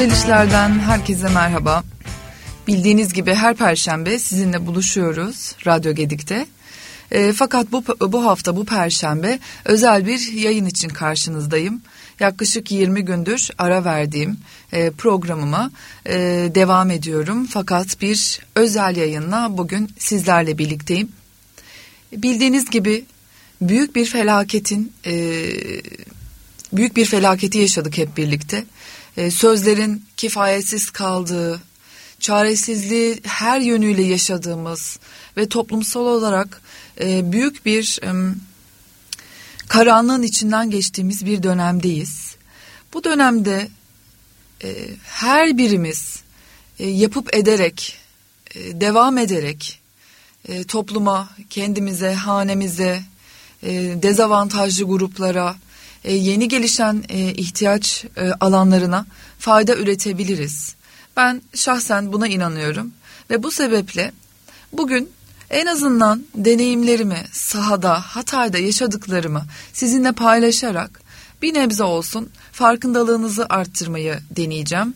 Güzel işlerden herkese merhaba. Bildiğiniz gibi her perşembe sizinle buluşuyoruz Radyo Gedik'te. E, fakat bu, bu hafta bu perşembe özel bir yayın için karşınızdayım. Yaklaşık 20 gündür ara verdiğim e, programıma e, devam ediyorum. Fakat bir özel yayınla bugün sizlerle birlikteyim. Bildiğiniz gibi büyük bir felaketin e, büyük bir felaketi yaşadık hep birlikte. E, sözlerin kifayetsiz kaldığı, çaresizliği her yönüyle yaşadığımız ve toplumsal olarak e, büyük bir karanlığın içinden geçtiğimiz bir dönemdeyiz. Bu dönemde e, her birimiz yapıp ederek, devam ederek topluma, kendimize, hanemize, dezavantajlı gruplara, e, yeni gelişen e, ihtiyaç e, alanlarına fayda üretebiliriz. Ben şahsen buna inanıyorum ve bu sebeple bugün en azından deneyimlerimi sahada, Hatay'da yaşadıklarımı sizinle paylaşarak bir nebze olsun farkındalığınızı arttırmayı deneyeceğim.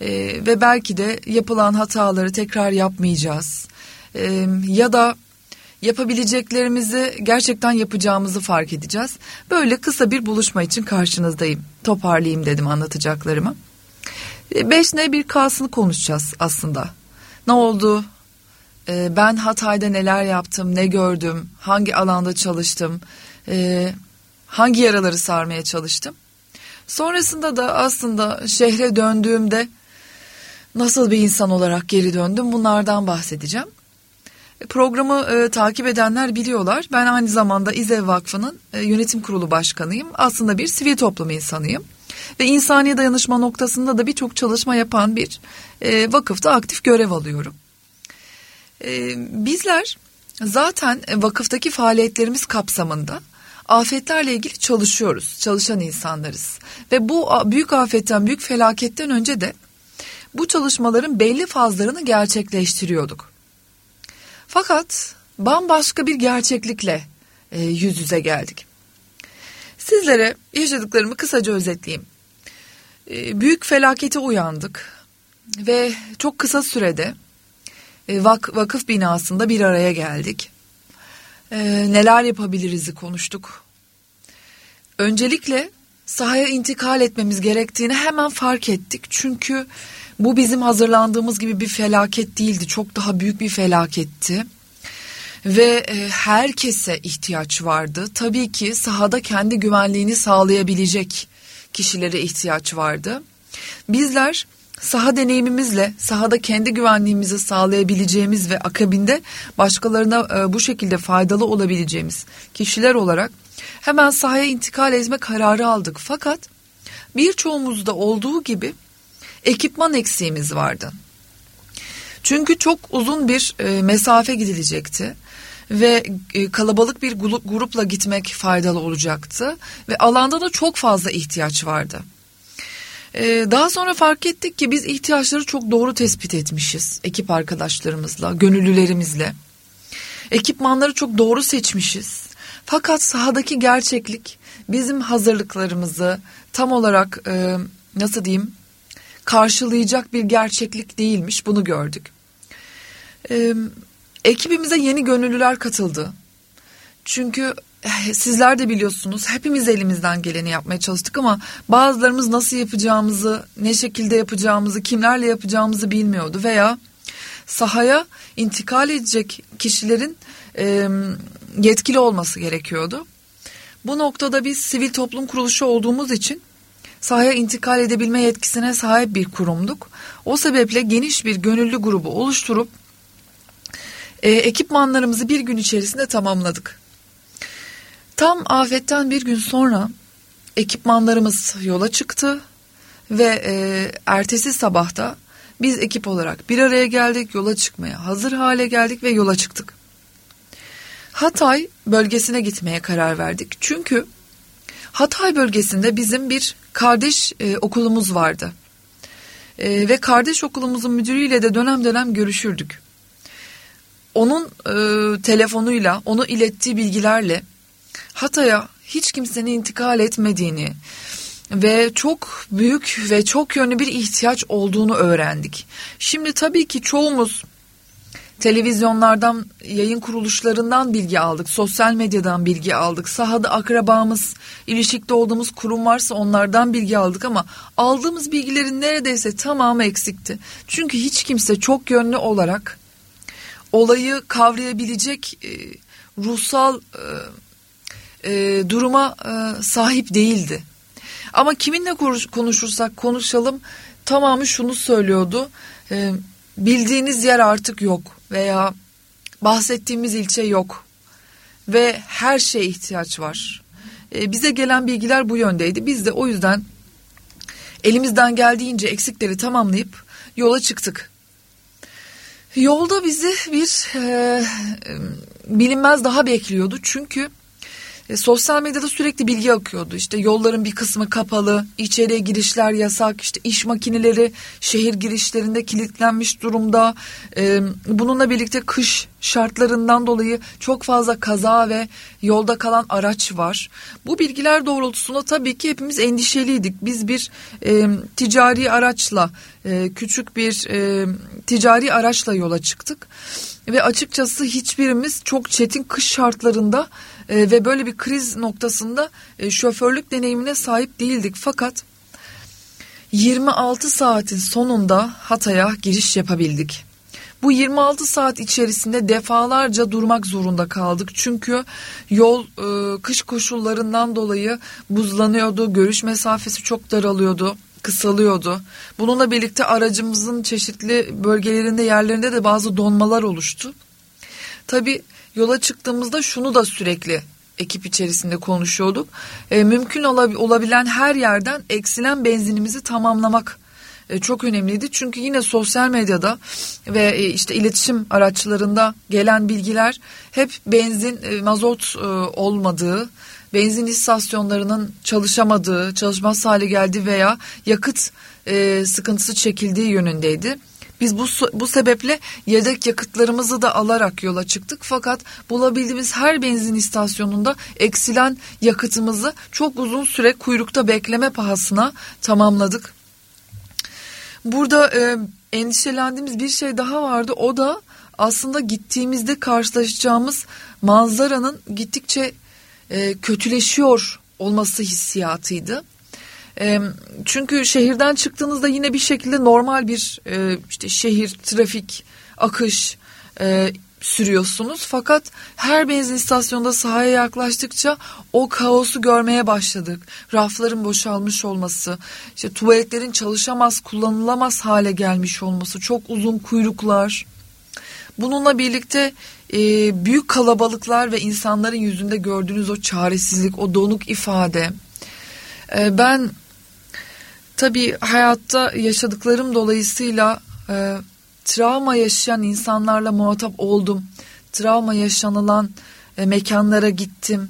Ee, ve belki de yapılan hataları tekrar yapmayacağız. Ee, ya da yapabileceklerimizi gerçekten yapacağımızı fark edeceğiz. Böyle kısa bir buluşma için karşınızdayım. Toparlayayım dedim anlatacaklarımı. Ee, beş ne bir K'sını konuşacağız aslında. Ne oldu? Ee, ben Hatay'da neler yaptım, ne gördüm, hangi alanda çalıştım, ee, hangi yaraları sarmaya çalıştım. Sonrasında da aslında şehre döndüğümde nasıl bir insan olarak geri döndüm bunlardan bahsedeceğim. Programı e, takip edenler biliyorlar. Ben aynı zamanda İZEV Vakfı'nın e, yönetim kurulu başkanıyım. Aslında bir sivil toplum insanıyım. Ve insani dayanışma noktasında da birçok çalışma yapan bir e, vakıfta aktif görev alıyorum. E, bizler zaten vakıftaki faaliyetlerimiz kapsamında afetlerle ilgili çalışıyoruz. Çalışan insanlarız. Ve bu büyük afetten, büyük felaketten önce de bu çalışmaların belli fazlarını gerçekleştiriyorduk. Fakat bambaşka bir gerçeklikle e, yüz yüze geldik. Sizlere yaşadıklarımı kısaca özetleyeyim. E, büyük felakete uyandık ve çok kısa sürede e, vak, vakıf binasında bir araya geldik. E, neler yapabiliriz'i konuştuk. Öncelikle sahaya intikal etmemiz gerektiğini hemen fark ettik. Çünkü bu bizim hazırlandığımız gibi bir felaket değildi. Çok daha büyük bir felaketti. Ve e, herkese ihtiyaç vardı. Tabii ki sahada kendi güvenliğini sağlayabilecek kişilere ihtiyaç vardı. Bizler saha deneyimimizle sahada kendi güvenliğimizi sağlayabileceğimiz ve akabinde başkalarına e, bu şekilde faydalı olabileceğimiz kişiler olarak hemen sahaya intikal etme kararı aldık. Fakat birçoğumuzda olduğu gibi ekipman eksiğimiz vardı. Çünkü çok uzun bir e, mesafe gidilecekti ve e, kalabalık bir grupla gitmek faydalı olacaktı ve alanda da çok fazla ihtiyaç vardı. E, daha sonra fark ettik ki biz ihtiyaçları çok doğru tespit etmişiz ekip arkadaşlarımızla, gönüllülerimizle. Ekipmanları çok doğru seçmişiz. Fakat sahadaki gerçeklik bizim hazırlıklarımızı tam olarak e, nasıl diyeyim karşılayacak bir gerçeklik değilmiş bunu gördük. Ee, ekibimize yeni gönüllüler katıldı. Çünkü eh, sizler de biliyorsunuz hepimiz elimizden geleni yapmaya çalıştık ama bazılarımız nasıl yapacağımızı, ne şekilde yapacağımızı, kimlerle yapacağımızı bilmiyordu veya sahaya intikal edecek kişilerin e, yetkili olması gerekiyordu. Bu noktada biz sivil toplum kuruluşu olduğumuz için sahaya intikal edebilme yetkisine sahip bir kurumduk. O sebeple geniş bir gönüllü grubu oluşturup e, ekipmanlarımızı bir gün içerisinde tamamladık. Tam afetten bir gün sonra ekipmanlarımız yola çıktı ve e, ertesi sabahta biz ekip olarak bir araya geldik, yola çıkmaya hazır hale geldik ve yola çıktık. Hatay bölgesine gitmeye karar verdik. Çünkü Hatay bölgesinde bizim bir kardeş e, okulumuz vardı. E, ve kardeş okulumuzun müdürüyle de dönem dönem görüşürdük. Onun e, telefonuyla, onu ilettiği bilgilerle Hatay'a hiç kimsenin intikal etmediğini, ve çok büyük ve çok yönlü bir ihtiyaç olduğunu öğrendik. Şimdi tabii ki çoğumuz televizyonlardan, yayın kuruluşlarından bilgi aldık, sosyal medyadan bilgi aldık, sahada akrabamız, ilişkide olduğumuz kurum varsa onlardan bilgi aldık ama aldığımız bilgilerin neredeyse tamamı eksikti. Çünkü hiç kimse çok yönlü olarak olayı kavrayabilecek e, ruhsal e, e, duruma e, sahip değildi. Ama kiminle konuşursak konuşalım tamamı şunu söylüyordu. E, bildiğiniz yer artık yok veya bahsettiğimiz ilçe yok ve her şeye ihtiyaç var. E, bize gelen bilgiler bu yöndeydi. Biz de o yüzden elimizden geldiğince eksikleri tamamlayıp yola çıktık. Yolda bizi bir e, bilinmez daha bekliyordu çünkü e, sosyal medyada sürekli bilgi akıyordu. İşte yolların bir kısmı kapalı, içeriye girişler yasak, işte iş makineleri şehir girişlerinde kilitlenmiş durumda. E, bununla birlikte kış şartlarından dolayı çok fazla kaza ve yolda kalan araç var. Bu bilgiler doğrultusunda tabii ki hepimiz endişeliydik. Biz bir e, ticari araçla, e, küçük bir e, ticari araçla yola çıktık. Ve açıkçası hiçbirimiz çok çetin kış şartlarında e, ve böyle bir kriz noktasında e, şoförlük deneyimine sahip değildik. Fakat 26 saatin sonunda Hatay'a giriş yapabildik. Bu 26 saat içerisinde defalarca durmak zorunda kaldık. Çünkü yol e, kış koşullarından dolayı buzlanıyordu, görüş mesafesi çok daralıyordu kısalıyordu. Bununla birlikte aracımızın çeşitli bölgelerinde yerlerinde de bazı donmalar oluştu. Tabi yola çıktığımızda şunu da sürekli ekip içerisinde konuşuyorduk. E, mümkün olabilen her yerden eksilen benzinimizi tamamlamak e, çok önemliydi. Çünkü yine sosyal medyada ve e, işte iletişim araçlarında gelen bilgiler hep benzin, e, mazot e, olmadığı, benzin istasyonlarının çalışamadığı, çalışmaz hale geldi veya yakıt e, sıkıntısı çekildiği yönündeydi. Biz bu bu sebeple yedek yakıtlarımızı da alarak yola çıktık fakat bulabildiğimiz her benzin istasyonunda eksilen yakıtımızı çok uzun süre kuyrukta bekleme pahasına tamamladık. Burada e, endişelendiğimiz bir şey daha vardı o da aslında gittiğimizde karşılaşacağımız manzaranın gittikçe e, kötüleşiyor olması hissiyatıydı. Çünkü şehirden çıktığınızda yine bir şekilde normal bir e, işte şehir, trafik, akış e, sürüyorsunuz. Fakat her benzin istasyonunda sahaya yaklaştıkça o kaosu görmeye başladık. Rafların boşalmış olması, işte tuvaletlerin çalışamaz, kullanılamaz hale gelmiş olması, çok uzun kuyruklar. Bununla birlikte e, büyük kalabalıklar ve insanların yüzünde gördüğünüz o çaresizlik, o donuk ifade. E, ben tabii hayatta yaşadıklarım dolayısıyla e, travma yaşayan insanlarla muhatap oldum. Travma yaşanılan e, mekanlara gittim.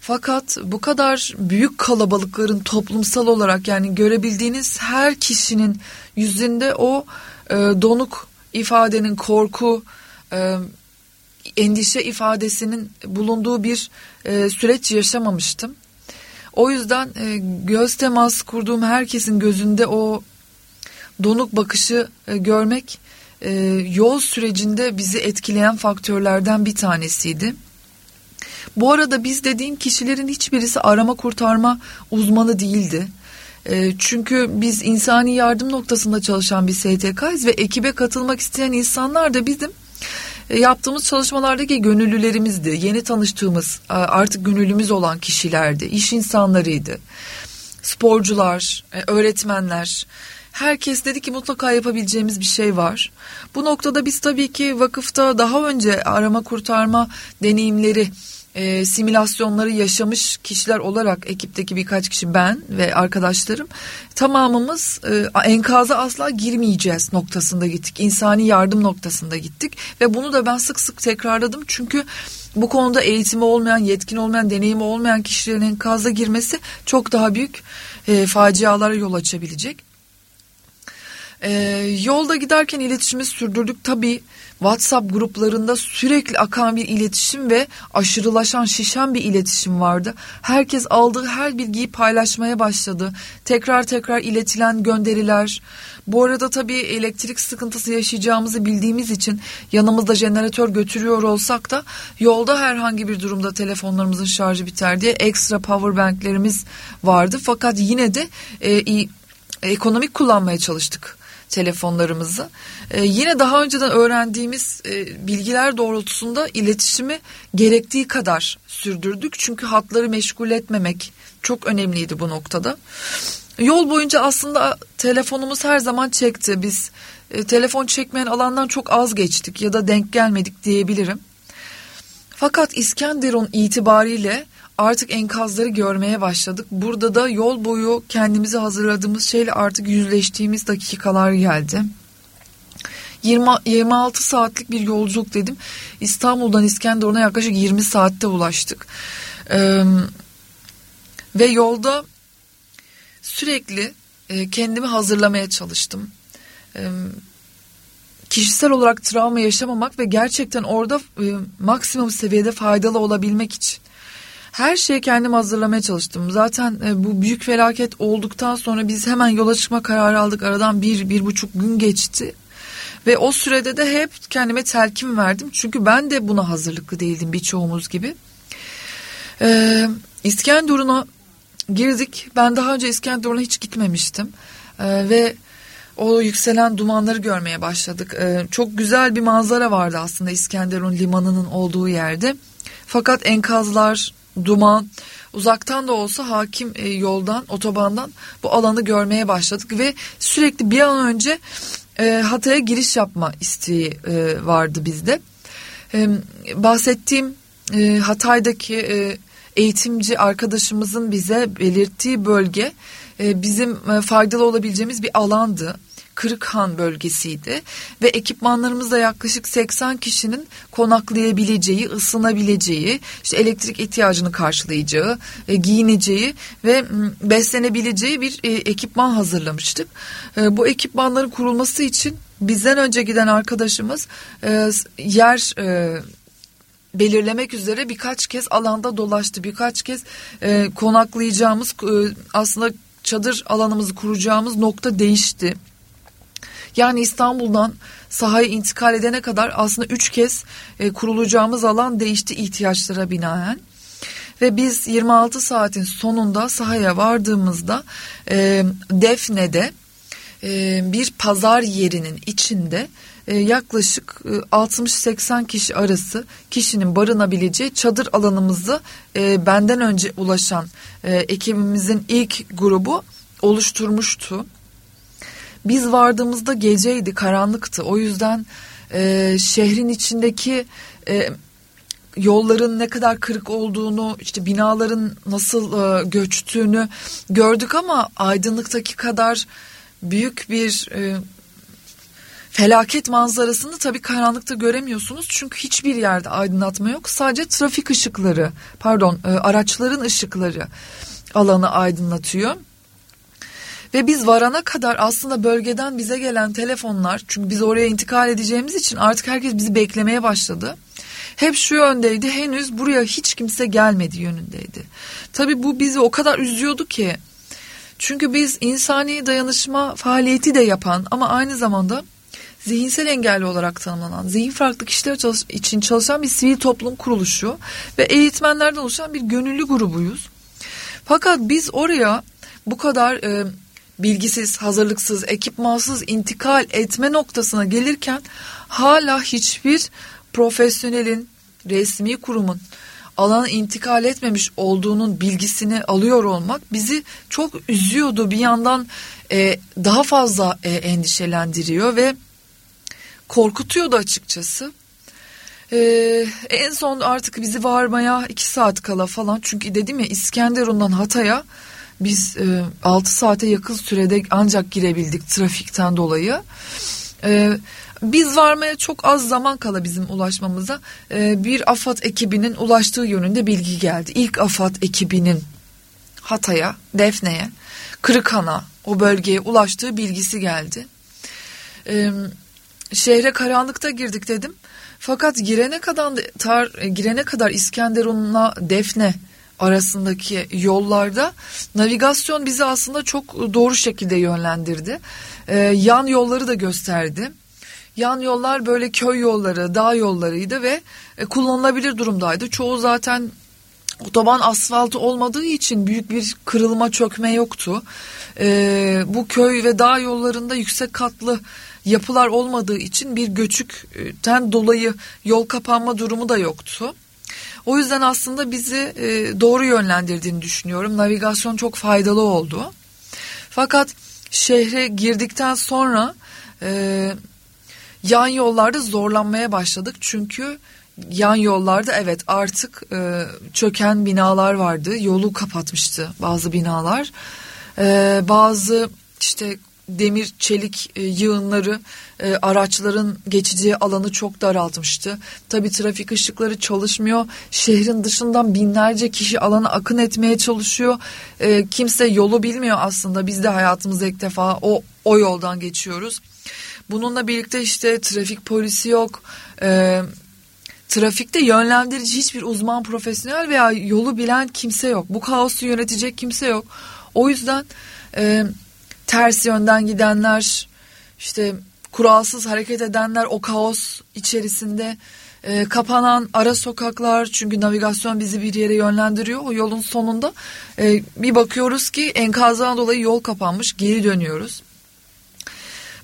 Fakat bu kadar büyük kalabalıkların toplumsal olarak yani görebildiğiniz her kişinin yüzünde o e, donuk ifadenin korku, e, endişe ifadesinin bulunduğu bir e, süreç yaşamamıştım. O yüzden e, göz teması kurduğum herkesin gözünde o donuk bakışı e, görmek e, yol sürecinde bizi etkileyen faktörlerden bir tanesiydi. Bu arada biz dediğim kişilerin hiçbirisi arama kurtarma uzmanı değildi. E, çünkü biz insani yardım noktasında çalışan bir STK'yız ve ekibe katılmak isteyen insanlar da bizim yaptığımız çalışmalardaki gönüllülerimizdi. Yeni tanıştığımız artık gönüllümüz olan kişilerdi. iş insanlarıydı. Sporcular, e, öğretmenler. Herkes dedi ki mutlaka yapabileceğimiz bir şey var. Bu noktada biz tabii ki vakıfta daha önce arama kurtarma deneyimleri e, simülasyonları yaşamış kişiler olarak ekipteki birkaç kişi ben ve arkadaşlarım tamamımız e, enkaza asla girmeyeceğiz noktasında gittik. İnsani yardım noktasında gittik ve bunu da ben sık sık tekrarladım çünkü bu konuda eğitimi olmayan, yetkin olmayan, deneyimi olmayan kişilerin enkaza girmesi çok daha büyük e, facialara yol açabilecek. Ee, yolda giderken iletişimi sürdürdük. Tabii WhatsApp gruplarında sürekli akan bir iletişim ve aşırılaşan, şişen bir iletişim vardı. Herkes aldığı her bilgiyi paylaşmaya başladı. Tekrar tekrar iletilen gönderiler. Bu arada tabii elektrik sıkıntısı yaşayacağımızı bildiğimiz için yanımızda jeneratör götürüyor olsak da yolda herhangi bir durumda telefonlarımızın şarjı biter diye ekstra power banklerimiz vardı. Fakat yine de e, ekonomik kullanmaya çalıştık telefonlarımızı. Ee, yine daha önceden öğrendiğimiz e, bilgiler doğrultusunda iletişimi gerektiği kadar sürdürdük. Çünkü hatları meşgul etmemek çok önemliydi bu noktada. Yol boyunca aslında telefonumuz her zaman çekti. Biz e, telefon çekmeyen alandan çok az geçtik ya da denk gelmedik diyebilirim. Fakat İskenderun itibariyle artık enkazları görmeye başladık. Burada da yol boyu kendimizi hazırladığımız şeyle artık yüzleştiğimiz dakikalar geldi. 20, 26 saatlik bir yolculuk dedim. İstanbul'dan İskenderun'a yaklaşık 20 saatte ulaştık. Ee, ve yolda sürekli e, kendimi hazırlamaya çalıştım. Ee, kişisel olarak travma yaşamamak ve gerçekten orada e, maksimum seviyede faydalı olabilmek için her şeyi kendim hazırlamaya çalıştım. Zaten e, bu büyük felaket olduktan sonra biz hemen yola çıkma kararı aldık. Aradan bir, bir buçuk gün geçti. Ve o sürede de hep kendime telkin verdim. Çünkü ben de buna hazırlıklı değildim birçoğumuz gibi. Ee, İskenderun'a girdik. Ben daha önce İskenderun'a hiç gitmemiştim. Ee, ve o yükselen dumanları görmeye başladık. Ee, çok güzel bir manzara vardı aslında İskenderun limanının olduğu yerde. Fakat enkazlar, duman uzaktan da olsa hakim e, yoldan otobandan bu alanı görmeye başladık ve sürekli bir an önce e, Hatay'a giriş yapma isteği e, vardı bizde. E, bahsettiğim e, Hatay'daki e, eğitimci arkadaşımızın bize belirttiği bölge e, bizim e, faydalı olabileceğimiz bir alandı. Kırıkhan bölgesiydi ve ekipmanlarımızda yaklaşık 80 kişinin konaklayabileceği, ısınabileceği, işte elektrik ihtiyacını karşılayacağı, e, giyineceği ve beslenebileceği bir e, ekipman hazırlamıştık. E, bu ekipmanların kurulması için bizden önce giden arkadaşımız e, yer e, belirlemek üzere birkaç kez alanda dolaştı. Birkaç kez e, konaklayacağımız e, aslında çadır alanımızı kuracağımız nokta değişti. Yani İstanbul'dan sahaya intikal edene kadar aslında üç kez e, kurulacağımız alan değişti ihtiyaçlara binaen. Ve biz 26 saatin sonunda sahaya vardığımızda e, Defne'de e, bir pazar yerinin içinde e, yaklaşık e, 60-80 kişi arası kişinin barınabileceği çadır alanımızı e, benden önce ulaşan e, ekibimizin ilk grubu oluşturmuştu. Biz vardığımızda geceydi, karanlıktı. O yüzden e, şehrin içindeki e, yolların ne kadar kırık olduğunu, işte binaların nasıl e, göçtüğünü gördük ama aydınlıktaki kadar büyük bir e, felaket manzarasını tabii karanlıkta göremiyorsunuz. Çünkü hiçbir yerde aydınlatma yok. Sadece trafik ışıkları, pardon, e, araçların ışıkları alanı aydınlatıyor. Ve biz varana kadar aslında bölgeden bize gelen telefonlar çünkü biz oraya intikal edeceğimiz için artık herkes bizi beklemeye başladı. Hep şu yöndeydi henüz buraya hiç kimse gelmedi yönündeydi. Tabii bu bizi o kadar üzüyordu ki. Çünkü biz insani dayanışma faaliyeti de yapan ama aynı zamanda zihinsel engelli olarak tanımlanan, zihin farklı kişiler çalış için çalışan bir sivil toplum kuruluşu ve eğitmenlerden oluşan bir gönüllü grubuyuz. Fakat biz oraya bu kadar e, bilgisiz, hazırlıksız, ekipmansız intikal etme noktasına gelirken hala hiçbir profesyonelin, resmi kurumun alana intikal etmemiş olduğunun bilgisini alıyor olmak bizi çok üzüyordu. Bir yandan e, daha fazla e, endişelendiriyor ve korkutuyordu açıkçası. Ee, en son artık bizi varmaya iki saat kala falan çünkü dedim ya İskenderun'dan Hatay'a biz e, 6 saate yakın sürede ancak girebildik trafikten dolayı. E, biz varmaya çok az zaman kala bizim ulaşmamıza e, bir AFAD ekibinin ulaştığı yönünde bilgi geldi. İlk AFAD ekibinin Hatay'a, Defne'ye, Kırıkhan'a o bölgeye ulaştığı bilgisi geldi. e, şehre karanlıkta girdik dedim. Fakat girene kadar tar, girene kadar İskenderun'la Defne arasındaki yollarda navigasyon bizi aslında çok doğru şekilde yönlendirdi. Ee, yan yolları da gösterdi. Yan yollar böyle köy yolları, dağ yollarıydı ve e, kullanılabilir durumdaydı. Çoğu zaten otoban asfaltı olmadığı için büyük bir kırılma çökme yoktu. Ee, bu köy ve dağ yollarında yüksek katlı yapılar olmadığı için bir göçükten dolayı yol kapanma durumu da yoktu. O yüzden aslında bizi e, doğru yönlendirdiğini düşünüyorum. Navigasyon çok faydalı oldu. Fakat şehre girdikten sonra e, yan yollarda zorlanmaya başladık. Çünkü yan yollarda evet artık e, çöken binalar vardı. Yolu kapatmıştı bazı binalar. E, bazı işte demir çelik e, yığınları e, araçların geçeceği alanı çok daraltmıştı. Tabii trafik ışıkları çalışmıyor. Şehrin dışından binlerce kişi alana akın etmeye çalışıyor. E, kimse yolu bilmiyor aslında. Biz de hayatımızda ilk defa o o yoldan geçiyoruz. Bununla birlikte işte trafik polisi yok. Trafikte yönlendirici hiçbir uzman profesyonel veya yolu bilen kimse yok. Bu kaosu yönetecek kimse yok. O yüzden e, ters yönden gidenler, işte kuralsız hareket edenler o kaos içerisinde e, kapanan ara sokaklar çünkü navigasyon bizi bir yere yönlendiriyor. O yolun sonunda e, bir bakıyoruz ki enkazdan dolayı yol kapanmış geri dönüyoruz.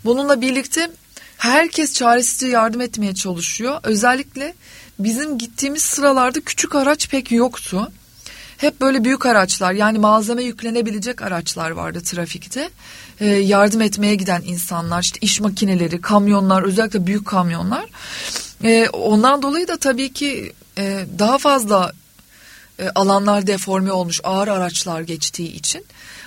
Bununla birlikte herkes çaresizce yardım etmeye çalışıyor. Özellikle bizim gittiğimiz sıralarda küçük araç pek yoktu. Hep böyle büyük araçlar yani malzeme yüklenebilecek araçlar vardı trafikte. Ee, yardım etmeye giden insanlar işte iş makineleri, kamyonlar özellikle büyük kamyonlar. Ee, ondan dolayı da tabii ki e, daha fazla e, alanlar deforme olmuş ağır araçlar geçtiği için.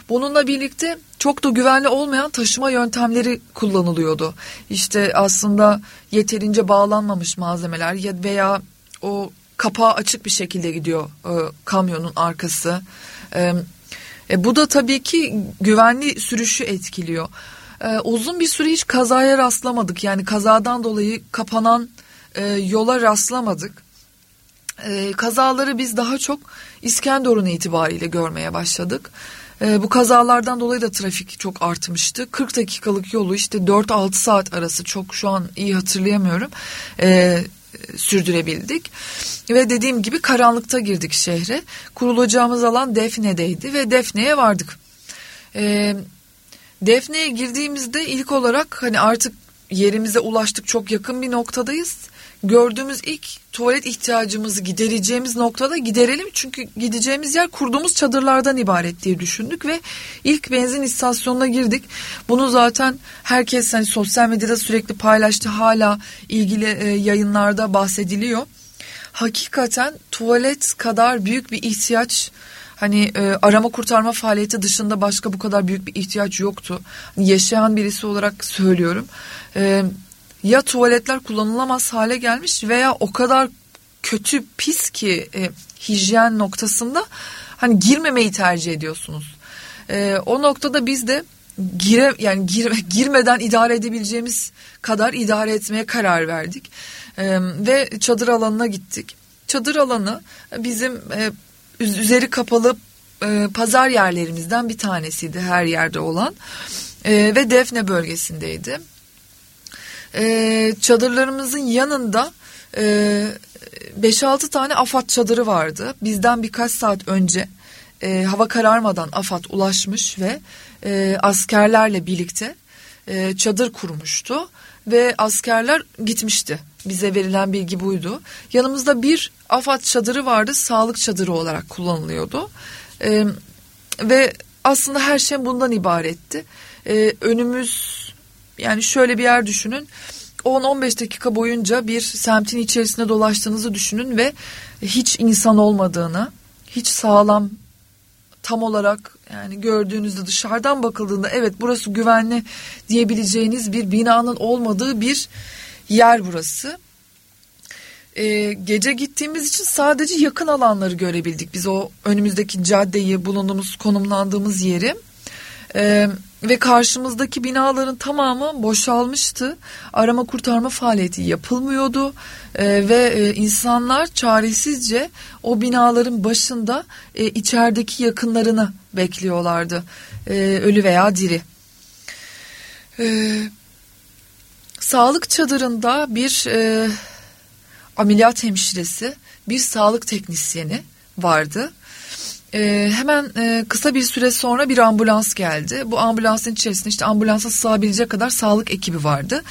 Bununla birlikte çok da güvenli olmayan taşıma yöntemleri kullanılıyordu. İşte aslında yeterince bağlanmamış malzemeler veya o kapağı açık bir şekilde gidiyor e, kamyonun arkası. E, e, bu da tabii ki güvenli sürüşü etkiliyor. E, uzun bir süre hiç kazaya rastlamadık. Yani kazadan dolayı kapanan e, yola rastlamadık. E, kazaları biz daha çok İskenderun itibariyle görmeye başladık. E, bu kazalardan dolayı da trafik çok artmıştı. 40 dakikalık yolu işte 4-6 saat arası çok şu an iyi hatırlayamıyorum. E, sürdürebildik. Ve dediğim gibi karanlıkta girdik şehre. Kurulacağımız alan Defne'deydi ve Defne'ye vardık. E, Defne'ye girdiğimizde ilk olarak hani artık yerimize ulaştık çok yakın bir noktadayız gördüğümüz ilk tuvalet ihtiyacımızı gidereceğimiz noktada giderelim. Çünkü gideceğimiz yer kurduğumuz çadırlardan ibaret diye düşündük ve ilk benzin istasyonuna girdik. Bunu zaten herkes hani sosyal medyada sürekli paylaştı. Hala ilgili e, yayınlarda bahsediliyor. Hakikaten tuvalet kadar büyük bir ihtiyaç hani e, arama kurtarma faaliyeti dışında başka bu kadar büyük bir ihtiyaç yoktu. Yaşayan birisi olarak söylüyorum. E, ya tuvaletler kullanılamaz hale gelmiş veya o kadar kötü pis ki e, hijyen noktasında hani girmemeyi tercih ediyorsunuz. E, o noktada biz de gire yani gir, girmeden idare edebileceğimiz kadar idare etmeye karar verdik. E, ve çadır alanına gittik. Çadır alanı bizim e, üzeri kapalı e, pazar yerlerimizden bir tanesiydi her yerde olan. E, ve Defne bölgesindeydi e, çadırlarımızın yanında e, 5-6 tane AFAD çadırı vardı. Bizden birkaç saat önce e, hava kararmadan AFAD ulaşmış ve e, askerlerle birlikte e, çadır kurmuştu ve askerler gitmişti. Bize verilen bilgi buydu. Yanımızda bir AFAD çadırı vardı, sağlık çadırı olarak kullanılıyordu. E, ve aslında her şey bundan ibaretti. E, önümüz yani şöyle bir yer düşünün. 10-15 dakika boyunca bir semtin içerisinde dolaştığınızı düşünün ve hiç insan olmadığını, hiç sağlam tam olarak yani gördüğünüzde dışarıdan bakıldığında evet burası güvenli diyebileceğiniz bir binanın olmadığı bir yer burası. Ee, gece gittiğimiz için sadece yakın alanları görebildik. Biz o önümüzdeki caddeyi bulunduğumuz konumlandığımız yeri E, ve karşımızdaki binaların tamamı boşalmıştı. Arama kurtarma faaliyeti yapılmıyordu e, ve e, insanlar çaresizce o binaların başında e, içerideki yakınlarını bekliyorlardı. E, ölü veya diri. E, sağlık çadırında bir e, ameliyat hemşiresi, bir sağlık teknisyeni vardı. Ee, hemen e, kısa bir süre sonra bir ambulans geldi. Bu ambulansın içerisinde işte ambulansa sığabilecek kadar sağlık ekibi vardı.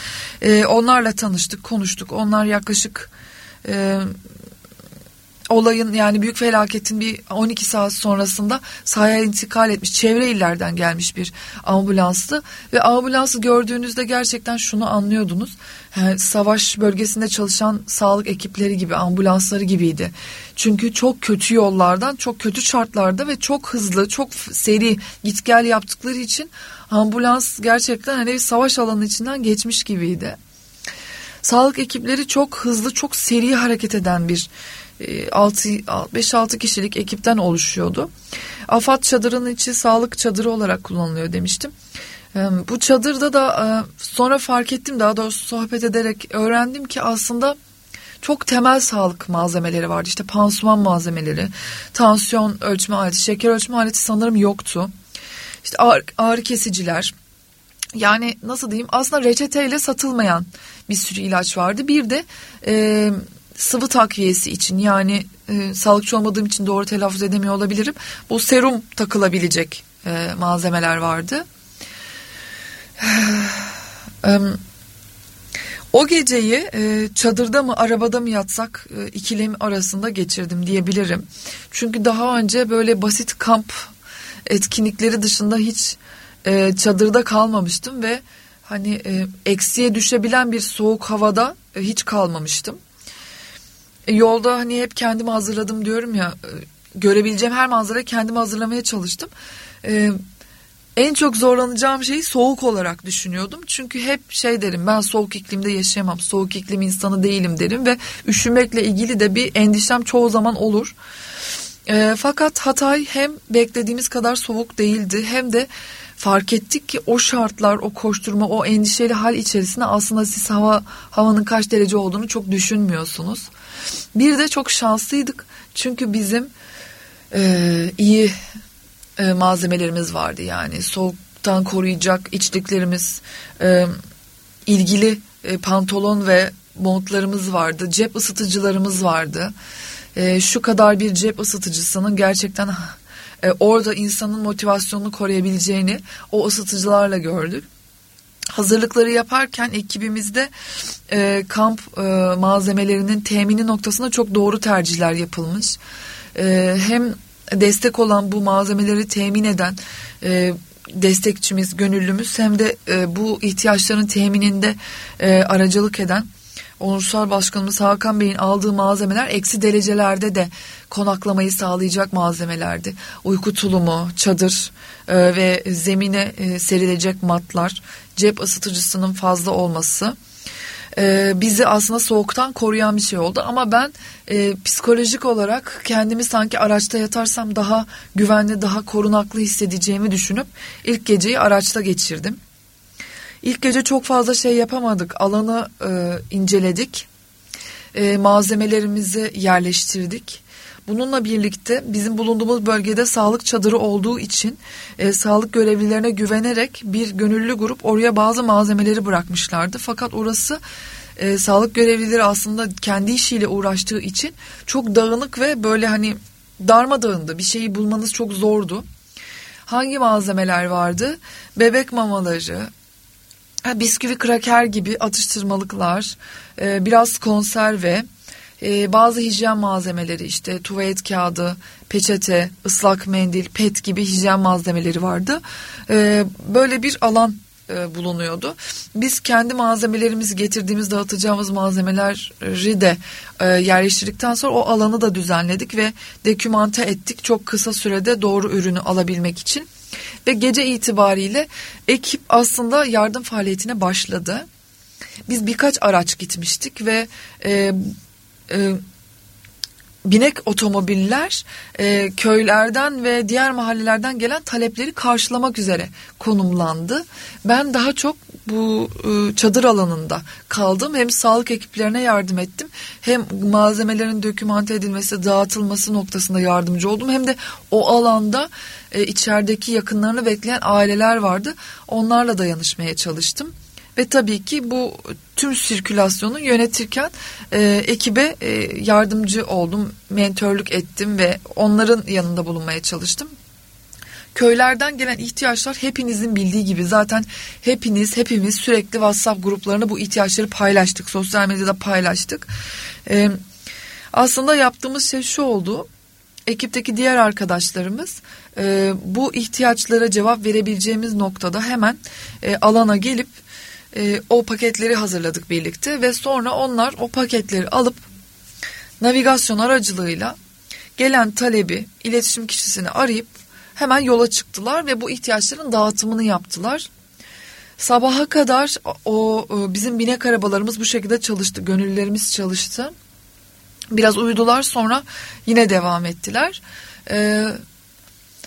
Ee, onlarla tanıştık, konuştuk. Onlar yaklaşık e, olayın yani büyük felaketin bir 12 saat sonrasında sahaya intikal etmiş çevre illerden gelmiş bir ambulanstı ve ambulansı gördüğünüzde gerçekten şunu anlıyordunuz yani savaş bölgesinde çalışan sağlık ekipleri gibi ambulansları gibiydi çünkü çok kötü yollardan çok kötü şartlarda ve çok hızlı çok seri git gel yaptıkları için ambulans gerçekten hani bir savaş alanı içinden geçmiş gibiydi. Sağlık ekipleri çok hızlı, çok seri hareket eden bir 5-6 kişilik ekipten oluşuyordu. Afat çadırının içi sağlık çadırı olarak kullanılıyor demiştim. Bu çadırda da e, sonra fark ettim daha doğrusu sohbet ederek öğrendim ki aslında çok temel sağlık malzemeleri vardı. İşte pansuman malzemeleri, tansiyon ölçme aleti, şeker ölçme aleti sanırım yoktu. İşte ağrı, ağrı kesiciler. Yani nasıl diyeyim aslında reçeteyle satılmayan bir sürü ilaç vardı. Bir de e, sıvı takviyesi için yani e, sağlıkçı olmadığım için doğru telaffuz edemiyor olabilirim. Bu serum takılabilecek e, malzemeler vardı. e, o geceyi e, çadırda mı arabada mı yatsak e, ikilem arasında geçirdim diyebilirim. Çünkü daha önce böyle basit kamp etkinlikleri dışında hiç e, çadırda kalmamıştım ve hani e, eksiye düşebilen bir soğuk havada e, hiç kalmamıştım. E, yolda hani hep kendimi hazırladım diyorum ya e, görebileceğim her manzarayı kendimi hazırlamaya çalıştım. E, en çok zorlanacağım şeyi soğuk olarak düşünüyordum. Çünkü hep şey derim ben soğuk iklimde yaşayamam. Soğuk iklim insanı değilim derim ve üşümekle ilgili de bir endişem çoğu zaman olur. E, fakat Hatay hem beklediğimiz kadar soğuk değildi hem de fark ettik ki o şartlar, o koşturma, o endişeli hal içerisinde aslında siz hava havanın kaç derece olduğunu çok düşünmüyorsunuz. Bir de çok şanslıydık çünkü bizim e, iyi e, malzemelerimiz vardı yani soğuktan koruyacak içliklerimiz, e, ilgili e, pantolon ve montlarımız vardı, cep ısıtıcılarımız vardı. E, şu kadar bir cep ısıtıcısının gerçekten e, orada insanın motivasyonunu koruyabileceğini o ısıtıcılarla gördük. Hazırlıkları yaparken ekibimizde e, kamp e, malzemelerinin temini noktasında çok doğru tercihler yapılmış. E, hem destek olan bu malzemeleri temin eden e, destekçimiz, gönüllümüz hem de e, bu ihtiyaçların temininde e, aracılık eden Onursal Başkanımız Hakan Bey'in aldığı malzemeler eksi derecelerde de konaklamayı sağlayacak malzemelerdi. Uyku tulumu, çadır e, ve zemine e, serilecek matlar, cep ısıtıcısının fazla olması e, bizi aslında soğuktan koruyan bir şey oldu. Ama ben e, psikolojik olarak kendimi sanki araçta yatarsam daha güvenli, daha korunaklı hissedeceğimi düşünüp ilk geceyi araçta geçirdim. İlk gece çok fazla şey yapamadık. Alanı e, inceledik. E, malzemelerimizi yerleştirdik. Bununla birlikte bizim bulunduğumuz bölgede sağlık çadırı olduğu için e, sağlık görevlilerine güvenerek bir gönüllü grup oraya bazı malzemeleri bırakmışlardı. Fakat orası e, sağlık görevlileri aslında kendi işiyle uğraştığı için çok dağınık ve böyle hani darmadağındı. Bir şeyi bulmanız çok zordu. Hangi malzemeler vardı? Bebek mamaları, bisküvi kraker gibi atıştırmalıklar, e, biraz konserve, e, bazı hijyen malzemeleri işte tuvalet kağıdı, peçete, ıslak mendil, pet gibi hijyen malzemeleri vardı. E, böyle bir alan bulunuyordu. Biz kendi malzemelerimizi getirdiğimiz dağıtacağımız malzemeleri de yerleştirdikten sonra o alanı da düzenledik ve dekümante ettik çok kısa sürede doğru ürünü alabilmek için. Ve gece itibariyle ekip aslında yardım faaliyetine başladı. Biz birkaç araç gitmiştik ve e, e, binek otomobiller e, köylerden ve diğer mahallelerden gelen talepleri karşılamak üzere konumlandı. Ben daha çok bu e, çadır alanında kaldım. Hem sağlık ekiplerine yardım ettim. Hem malzemelerin dokümante edilmesi, dağıtılması noktasında yardımcı oldum. Hem de o alanda e, içerideki yakınlarını bekleyen aileler vardı. Onlarla dayanışmaya çalıştım. Ve tabii ki bu tüm sirkülasyonu yönetirken e, ekibe e, yardımcı oldum, mentörlük ettim ve onların yanında bulunmaya çalıştım. Köylerden gelen ihtiyaçlar hepinizin bildiği gibi zaten hepiniz hepimiz sürekli WhatsApp gruplarında bu ihtiyaçları paylaştık. Sosyal medyada paylaştık. Ee, aslında yaptığımız şey şu oldu. Ekipteki diğer arkadaşlarımız e, bu ihtiyaçlara cevap verebileceğimiz noktada hemen e, alana gelip e, o paketleri hazırladık birlikte ve sonra onlar o paketleri alıp navigasyon aracılığıyla gelen talebi iletişim kişisini arayıp hemen yola çıktılar ve bu ihtiyaçların dağıtımını yaptılar. Sabaha kadar o bizim binek arabalarımız bu şekilde çalıştı. Gönüllülerimiz çalıştı. Biraz uyudular sonra yine devam ettiler. Ee,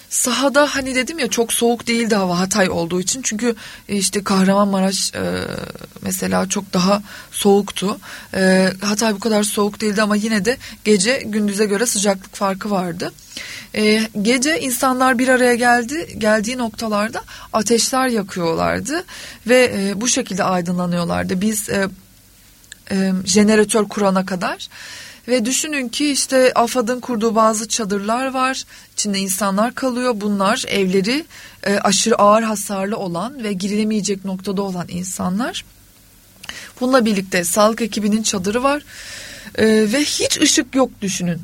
Sahada hani dedim ya çok soğuk değildi hava Hatay olduğu için. Çünkü e, işte Kahramanmaraş e, mesela çok daha soğuktu. E, Hatay bu kadar soğuk değildi ama yine de gece gündüze göre sıcaklık farkı vardı. E, gece insanlar bir araya geldi geldiği noktalarda ateşler yakıyorlardı ve e, bu şekilde aydınlanıyorlardı. Biz e, e, jeneratör kurana kadar ve düşünün ki işte AFAD'ın kurduğu bazı çadırlar var. İçinde insanlar kalıyor. Bunlar evleri e, aşırı ağır hasarlı olan ve girilemeyecek noktada olan insanlar. Bununla birlikte sağlık ekibinin çadırı var. E, ve hiç ışık yok düşünün.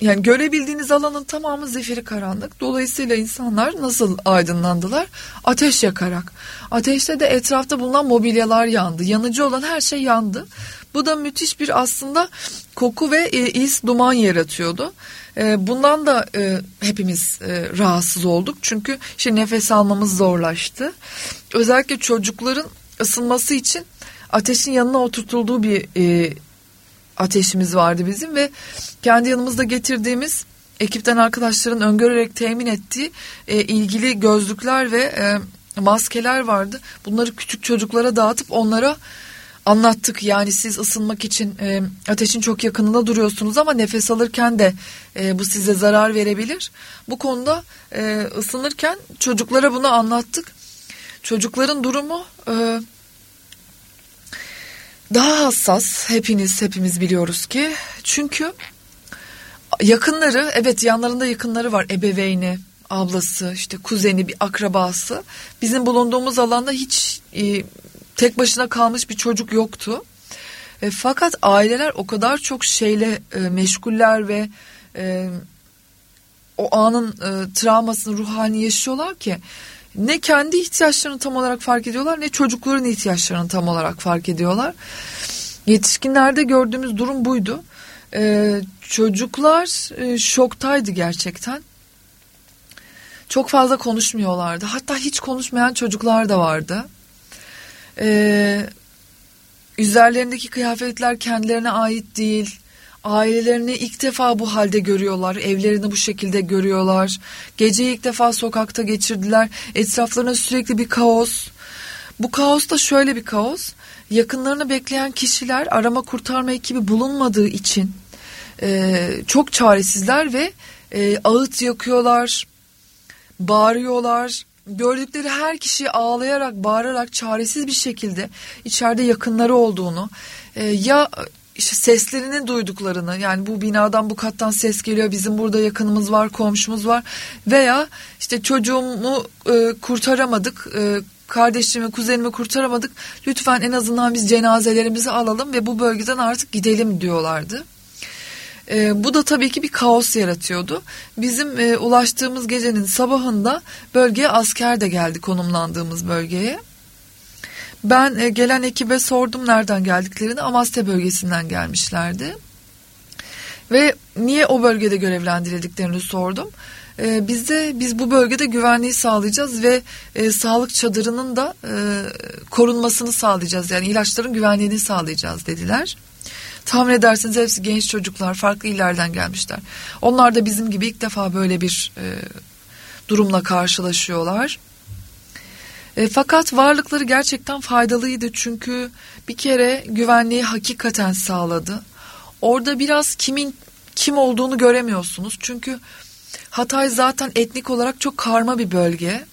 Yani görebildiğiniz alanın tamamı zifiri karanlık. Dolayısıyla insanlar nasıl aydınlandılar? Ateş yakarak. Ateşte de etrafta bulunan mobilyalar yandı. Yanıcı olan her şey yandı. Bu da müthiş bir aslında koku ve e, iz duman yaratıyordu. E, bundan da e, hepimiz rahatsız olduk. Çünkü işte nefes almamız zorlaştı. Özellikle çocukların ısınması için ateşin yanına oturtulduğu bir ateşimiz vardı bizim ve kendi yanımızda getirdiğimiz ekipten arkadaşların öngörerek temin ettiği ilgili gözlükler ve maskeler vardı. Bunları küçük çocuklara dağıtıp onlara anlattık. Yani siz ısınmak için e, ateşin çok yakınında duruyorsunuz ama nefes alırken de e, bu size zarar verebilir. Bu konuda e, ısınırken çocuklara bunu anlattık. Çocukların durumu e, daha hassas. Hepiniz hepimiz biliyoruz ki. Çünkü yakınları evet yanlarında yakınları var ebeveyni ablası işte kuzeni bir akrabası bizim bulunduğumuz alanda hiç e, tek başına kalmış bir çocuk yoktu. E, fakat aileler o kadar çok şeyle e, meşguller ve e, o anın e, travmasını ruh halini yaşıyorlar ki ne kendi ihtiyaçlarını tam olarak fark ediyorlar ne çocukların ihtiyaçlarını tam olarak fark ediyorlar. Yetişkinlerde gördüğümüz durum buydu. E, çocuklar e, şoktaydı gerçekten. Çok fazla konuşmuyorlardı. Hatta hiç konuşmayan çocuklar da vardı. Ee, üzerlerindeki kıyafetler kendilerine ait değil. Ailelerini ilk defa bu halde görüyorlar. Evlerini bu şekilde görüyorlar. Geceyi ilk defa sokakta geçirdiler. Etraflarına sürekli bir kaos. Bu kaos da şöyle bir kaos. Yakınlarını bekleyen kişiler arama kurtarma ekibi bulunmadığı için e, çok çaresizler ve e, ağıt yakıyorlar, bağırıyorlar, gördükleri her kişi ağlayarak, bağırarak, çaresiz bir şekilde içeride yakınları olduğunu e, ya işte seslerini duyduklarını yani bu binadan bu kattan ses geliyor bizim burada yakınımız var komşumuz var veya işte çocuğumu e, kurtaramadık e, kardeşimi kuzenimi kurtaramadık lütfen en azından biz cenazelerimizi alalım ve bu bölgeden artık gidelim diyorlardı. E, bu da tabii ki bir kaos yaratıyordu. Bizim e, ulaştığımız gecenin sabahında bölgeye asker de geldi konumlandığımız bölgeye. Ben e, gelen ekibe sordum nereden geldiklerini Amasya bölgesinden gelmişlerdi. Ve niye o bölgede görevlendirildiklerini sordum. E, biz de biz bu bölgede güvenliği sağlayacağız ve e, sağlık çadırının da e, korunmasını sağlayacağız. Yani ilaçların güvenliğini sağlayacağız dediler. Tahmin edersiniz hepsi genç çocuklar, farklı illerden gelmişler. Onlar da bizim gibi ilk defa böyle bir e, durumla karşılaşıyorlar. E, fakat varlıkları gerçekten faydalıydı çünkü bir kere güvenliği hakikaten sağladı. Orada biraz kimin kim olduğunu göremiyorsunuz. Çünkü Hatay zaten etnik olarak çok karma bir bölge.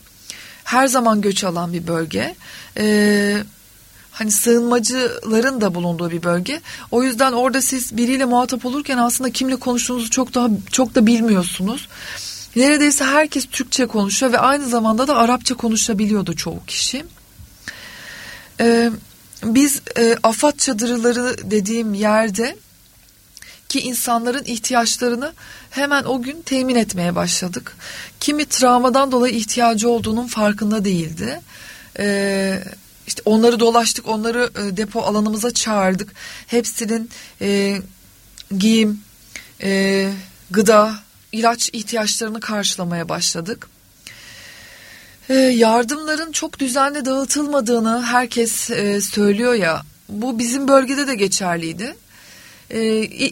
Her zaman göç alan bir bölge. Ee, hani sığınmacıların da bulunduğu bir bölge. O yüzden orada siz biriyle muhatap olurken aslında kimle konuştuğunuzu çok daha çok da bilmiyorsunuz. Neredeyse herkes Türkçe konuşuyor ve aynı zamanda da Arapça konuşabiliyordu çoğu kişi. Ee, biz e, afat çadırları dediğim yerde ki insanların ihtiyaçlarını hemen o gün temin etmeye başladık. Kimi travmadan dolayı ihtiyacı olduğunun farkında değildi. Ee, işte onları dolaştık, onları e, depo alanımıza çağırdık. Hepsinin e, giyim, e, gıda, ilaç ihtiyaçlarını karşılamaya başladık. E, yardımların çok düzenli dağıtılmadığını herkes e, söylüyor ya. Bu bizim bölgede de geçerliydi e,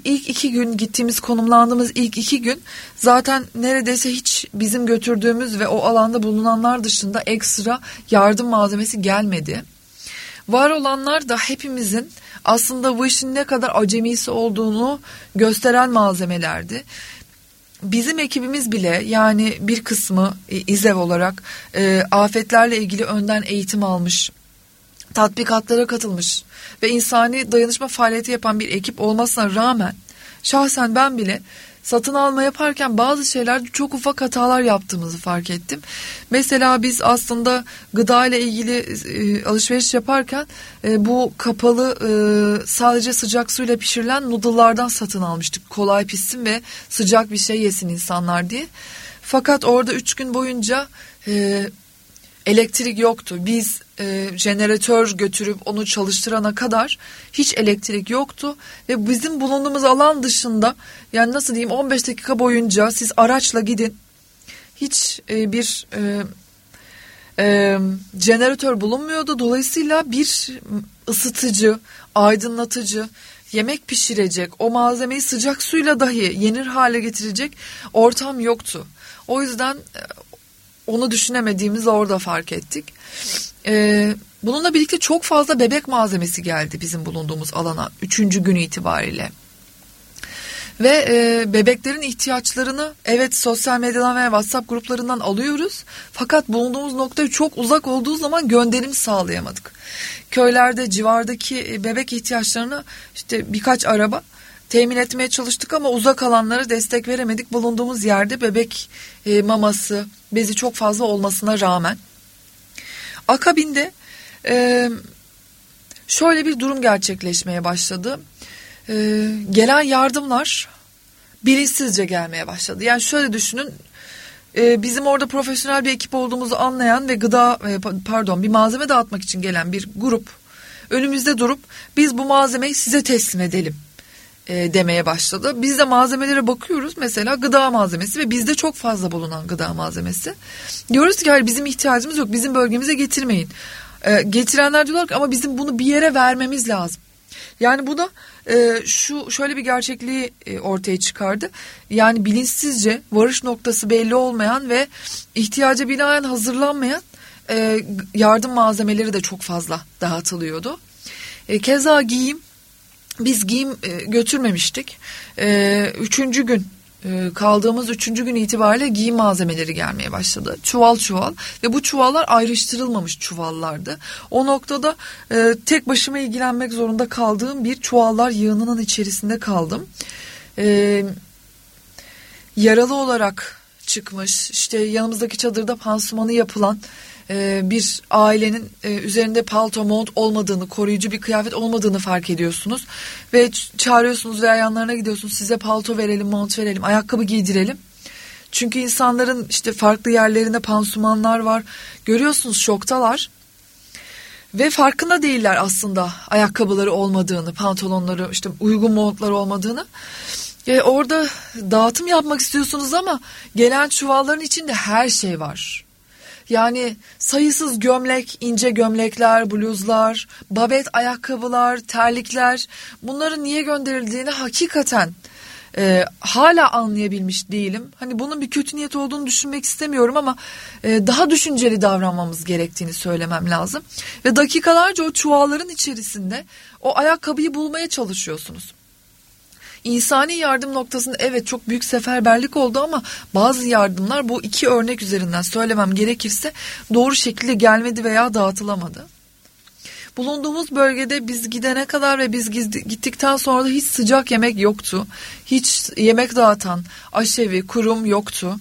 ilk iki gün gittiğimiz konumlandığımız ilk iki gün zaten neredeyse hiç bizim götürdüğümüz ve o alanda bulunanlar dışında ekstra yardım malzemesi gelmedi. Var olanlar da hepimizin aslında bu işin ne kadar acemisi olduğunu gösteren malzemelerdi. Bizim ekibimiz bile yani bir kısmı İZEV olarak e, afetlerle ilgili önden eğitim almış, tatbikatlara katılmış ve insani dayanışma faaliyeti yapan bir ekip olmasına rağmen şahsen ben bile satın alma yaparken bazı şeylerde çok ufak hatalar yaptığımızı fark ettim. Mesela biz aslında gıda ile ilgili e, alışveriş yaparken e, bu kapalı e, sadece sıcak suyla pişirilen noodle'lardan satın almıştık. Kolay pişsin ve sıcak bir şey yesin insanlar diye. Fakat orada üç gün boyunca e, elektrik yoktu. Biz e, jeneratör götürüp onu çalıştırana kadar hiç elektrik yoktu ve bizim bulunduğumuz alan dışında yani nasıl diyeyim 15 dakika boyunca siz araçla gidin hiç e, bir e, e, jeneratör bulunmuyordu. Dolayısıyla bir ısıtıcı, aydınlatıcı, yemek pişirecek, o malzemeyi sıcak suyla dahi yenir hale getirecek ortam yoktu. O yüzden e, onu düşünemediğimizi orada fark ettik. Ee, bununla birlikte çok fazla bebek malzemesi geldi bizim bulunduğumuz alana üçüncü gün itibariyle. Ve e, bebeklerin ihtiyaçlarını evet sosyal medyadan veya WhatsApp gruplarından alıyoruz. Fakat bulunduğumuz nokta çok uzak olduğu zaman gönderim sağlayamadık. Köylerde civardaki e, bebek ihtiyaçlarını işte birkaç araba temin etmeye çalıştık ama uzak alanlara destek veremedik. Bulunduğumuz yerde bebek e, maması, bezi çok fazla olmasına rağmen. Akabinde e, şöyle bir durum gerçekleşmeye başladı. E, gelen yardımlar bilinçsizce gelmeye başladı. Yani şöyle düşünün e, bizim orada profesyonel bir ekip olduğumuzu anlayan ve gıda e, pardon bir malzeme dağıtmak için gelen bir grup önümüzde durup biz bu malzemeyi size teslim edelim e, demeye başladı. Biz de malzemelere bakıyoruz mesela gıda malzemesi ve bizde çok fazla bulunan gıda malzemesi. Diyoruz ki hayır bizim ihtiyacımız yok bizim bölgemize getirmeyin. E, getirenler diyorlar ki ama bizim bunu bir yere vermemiz lazım. Yani bu da e, şu şöyle bir gerçekliği e, ortaya çıkardı. Yani bilinçsizce varış noktası belli olmayan ve ihtiyaca binaen hazırlanmayan e, yardım malzemeleri de çok fazla dağıtılıyordu. E, keza giyim biz giyim e, götürmemiştik. E, üçüncü gün e, kaldığımız üçüncü gün itibariyle giyim malzemeleri gelmeye başladı. Çuval çuval ve bu çuvallar ayrıştırılmamış çuvallardı. O noktada tek başıma ilgilenmek zorunda kaldığım bir çuvallar yığınının içerisinde kaldım. Yaralı olarak çıkmış işte yanımızdaki çadırda pansumanı yapılan e, bir ailenin e, üzerinde palto mont olmadığını, koruyucu bir kıyafet olmadığını fark ediyorsunuz. Ve çağırıyorsunuz veya yanlarına gidiyorsunuz size palto verelim, mont verelim, ayakkabı giydirelim. Çünkü insanların işte farklı yerlerinde pansumanlar var. Görüyorsunuz şoktalar. Ve farkında değiller aslında ayakkabıları olmadığını, pantolonları, işte uygun montları olmadığını. E, orada dağıtım yapmak istiyorsunuz ama gelen çuvalların içinde her şey var. Yani sayısız gömlek, ince gömlekler, bluzlar, babet ayakkabılar, terlikler bunların niye gönderildiğini hakikaten e, hala anlayabilmiş değilim. Hani bunun bir kötü niyet olduğunu düşünmek istemiyorum ama e, daha düşünceli davranmamız gerektiğini söylemem lazım. Ve dakikalarca o çuvalların içerisinde o ayakkabıyı bulmaya çalışıyorsunuz. İnsani yardım noktasında evet çok büyük seferberlik oldu ama bazı yardımlar bu iki örnek üzerinden söylemem gerekirse doğru şekilde gelmedi veya dağıtılamadı. Bulunduğumuz bölgede biz gidene kadar ve biz gittikten sonra da hiç sıcak yemek yoktu. Hiç yemek dağıtan aşevi, kurum yoktu.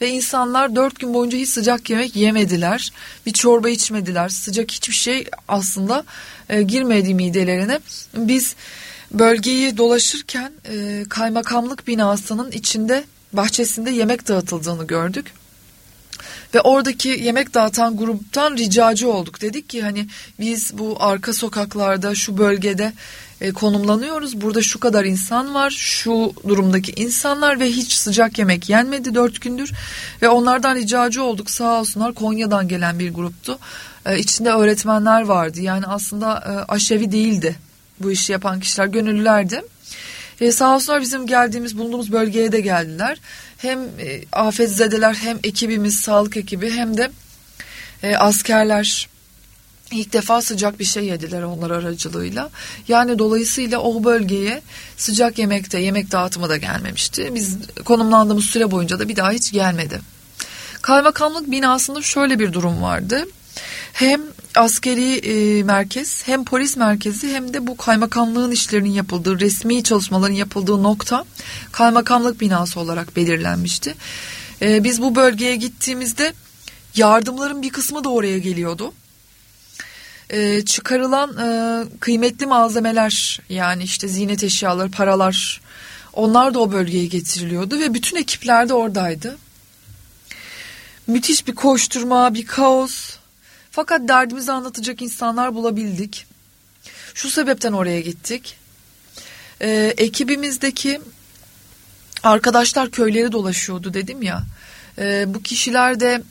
Ve insanlar dört gün boyunca hiç sıcak yemek yemediler. Bir çorba içmediler. Sıcak hiçbir şey aslında e, girmedi midelerine. Biz bölgeyi dolaşırken e, kaymakamlık binasının içinde bahçesinde yemek dağıtıldığını gördük. Ve oradaki yemek dağıtan gruptan ricacı olduk. Dedik ki hani biz bu arka sokaklarda şu bölgede e, konumlanıyoruz. Burada şu kadar insan var, şu durumdaki insanlar ve hiç sıcak yemek yenmedi dört gündür. Ve onlardan ricacı olduk sağ olsunlar Konya'dan gelen bir gruptu. E, içinde öğretmenler vardı yani aslında e, aşevi değildi bu işi yapan kişiler gönüllülerdi. E, sağ olsunlar bizim geldiğimiz bulunduğumuz bölgeye de geldiler. Hem e, afetzedeler hem ekibimiz sağlık ekibi hem de e, askerler ilk defa sıcak bir şey yediler onlar aracılığıyla. Yani dolayısıyla o bölgeye sıcak yemekte yemek dağıtımı da gelmemişti. Biz konumlandığımız süre boyunca da bir daha hiç gelmedi. Kaymakamlık binasında şöyle bir durum vardı hem askeri e, merkez hem polis merkezi hem de bu kaymakamlığın işlerinin yapıldığı resmi çalışmaların yapıldığı nokta kaymakamlık binası olarak belirlenmişti. E, biz bu bölgeye gittiğimizde yardımların bir kısmı da oraya geliyordu. E, çıkarılan e, kıymetli malzemeler yani işte ziynet eşyaları paralar onlar da o bölgeye getiriliyordu ve bütün ekipler de oradaydı. Müthiş bir koşturma, bir kaos, fakat derdimizi anlatacak insanlar bulabildik. Şu sebepten oraya gittik. Ee, ekibimizdeki arkadaşlar köyleri dolaşıyordu dedim ya. Ee, bu kişiler de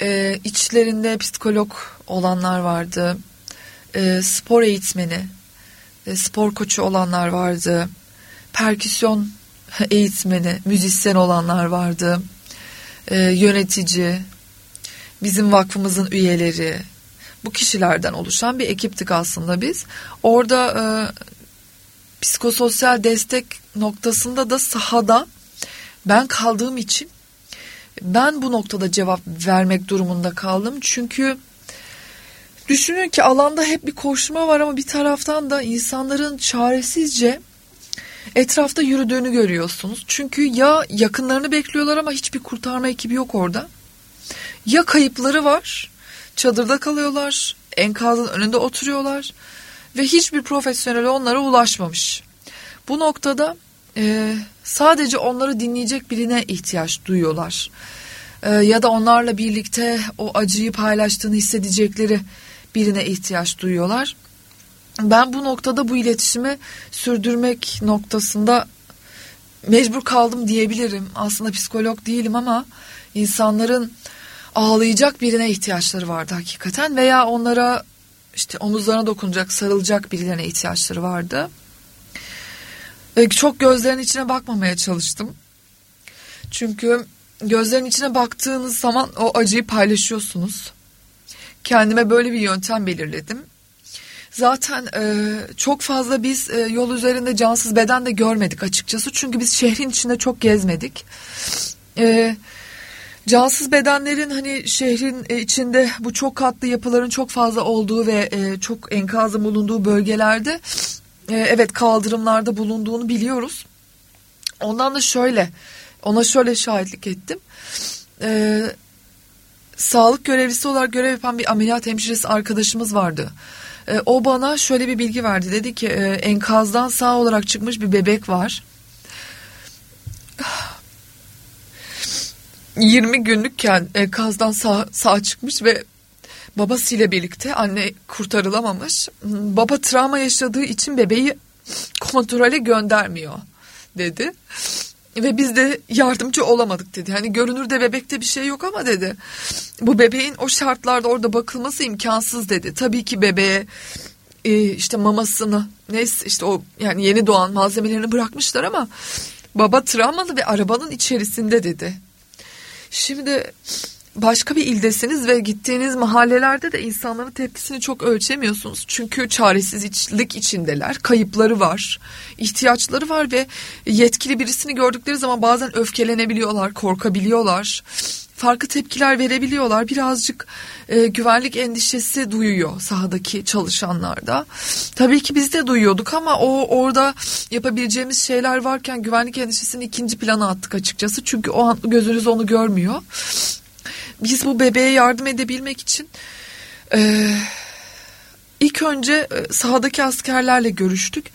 e, içlerinde psikolog olanlar vardı. E, spor eğitmeni, e, spor koçu olanlar vardı. Perküsyon eğitmeni, müzisyen olanlar vardı. E, yönetici, bizim vakfımızın üyeleri, bu kişilerden oluşan bir ekiptik aslında biz. Orada e, psikososyal destek noktasında da sahada ben kaldığım için ben bu noktada cevap vermek durumunda kaldım. Çünkü düşünün ki alanda hep bir koşma var ama bir taraftan da insanların çaresizce etrafta yürüdüğünü görüyorsunuz. Çünkü ya yakınlarını bekliyorlar ama hiçbir kurtarma ekibi yok orada ya kayıpları var, çadırda kalıyorlar, enkazın önünde oturuyorlar ve hiçbir profesyonel onlara ulaşmamış. Bu noktada e, sadece onları dinleyecek birine ihtiyaç duyuyorlar. E, ya da onlarla birlikte o acıyı paylaştığını hissedecekleri birine ihtiyaç duyuyorlar. Ben bu noktada bu iletişimi sürdürmek noktasında mecbur kaldım diyebilirim. Aslında psikolog değilim ama insanların ağlayacak birine ihtiyaçları vardı hakikaten veya onlara işte omuzlarına dokunacak, sarılacak birilerine ihtiyaçları vardı. Ve çok gözlerin içine bakmamaya çalıştım. Çünkü gözlerin içine baktığınız zaman o acıyı paylaşıyorsunuz. Kendime böyle bir yöntem belirledim. Zaten e, çok fazla biz e, yol üzerinde cansız beden de görmedik açıkçası. Çünkü biz şehrin içinde çok gezmedik. E, Cansız bedenlerin hani şehrin e, içinde bu çok katlı yapıların çok fazla olduğu ve e, çok enkazın bulunduğu bölgelerde e, evet kaldırımlarda bulunduğunu biliyoruz. Ondan da şöyle ona şöyle şahitlik ettim. Ee, sağlık görevlisi olarak görev yapan bir ameliyat hemşiresi arkadaşımız vardı. Ee, o bana şöyle bir bilgi verdi. Dedi ki e, enkazdan sağ olarak çıkmış bir bebek var 20 günlükken kazdan sağ, sağ çıkmış ve babasıyla birlikte anne kurtarılamamış. Baba travma yaşadığı için bebeği kontrole göndermiyor dedi. ve biz de yardımcı olamadık dedi. Hani görünürde bebekte bir şey yok ama dedi. Bu bebeğin o şartlarda orada bakılması imkansız dedi. Tabii ki bebeğe e, işte mamasını neyse işte o yani yeni doğan malzemelerini bırakmışlar ama baba travmalı ve arabanın içerisinde dedi. Şimdi başka bir ildesiniz ve gittiğiniz mahallelerde de insanların tepkisini çok ölçemiyorsunuz. Çünkü çaresizlik içindeler, kayıpları var, ihtiyaçları var ve yetkili birisini gördükleri zaman bazen öfkelenebiliyorlar, korkabiliyorlar. Farklı tepkiler verebiliyorlar. Birazcık e, güvenlik endişesi duyuyor sahadaki çalışanlarda. Tabii ki biz de duyuyorduk ama o orada yapabileceğimiz şeyler varken güvenlik endişesini ikinci plana attık açıkçası. Çünkü o an gözünüz onu görmüyor biz bu bebeğe yardım edebilmek için e, ilk önce e, sahadaki askerlerle görüştük.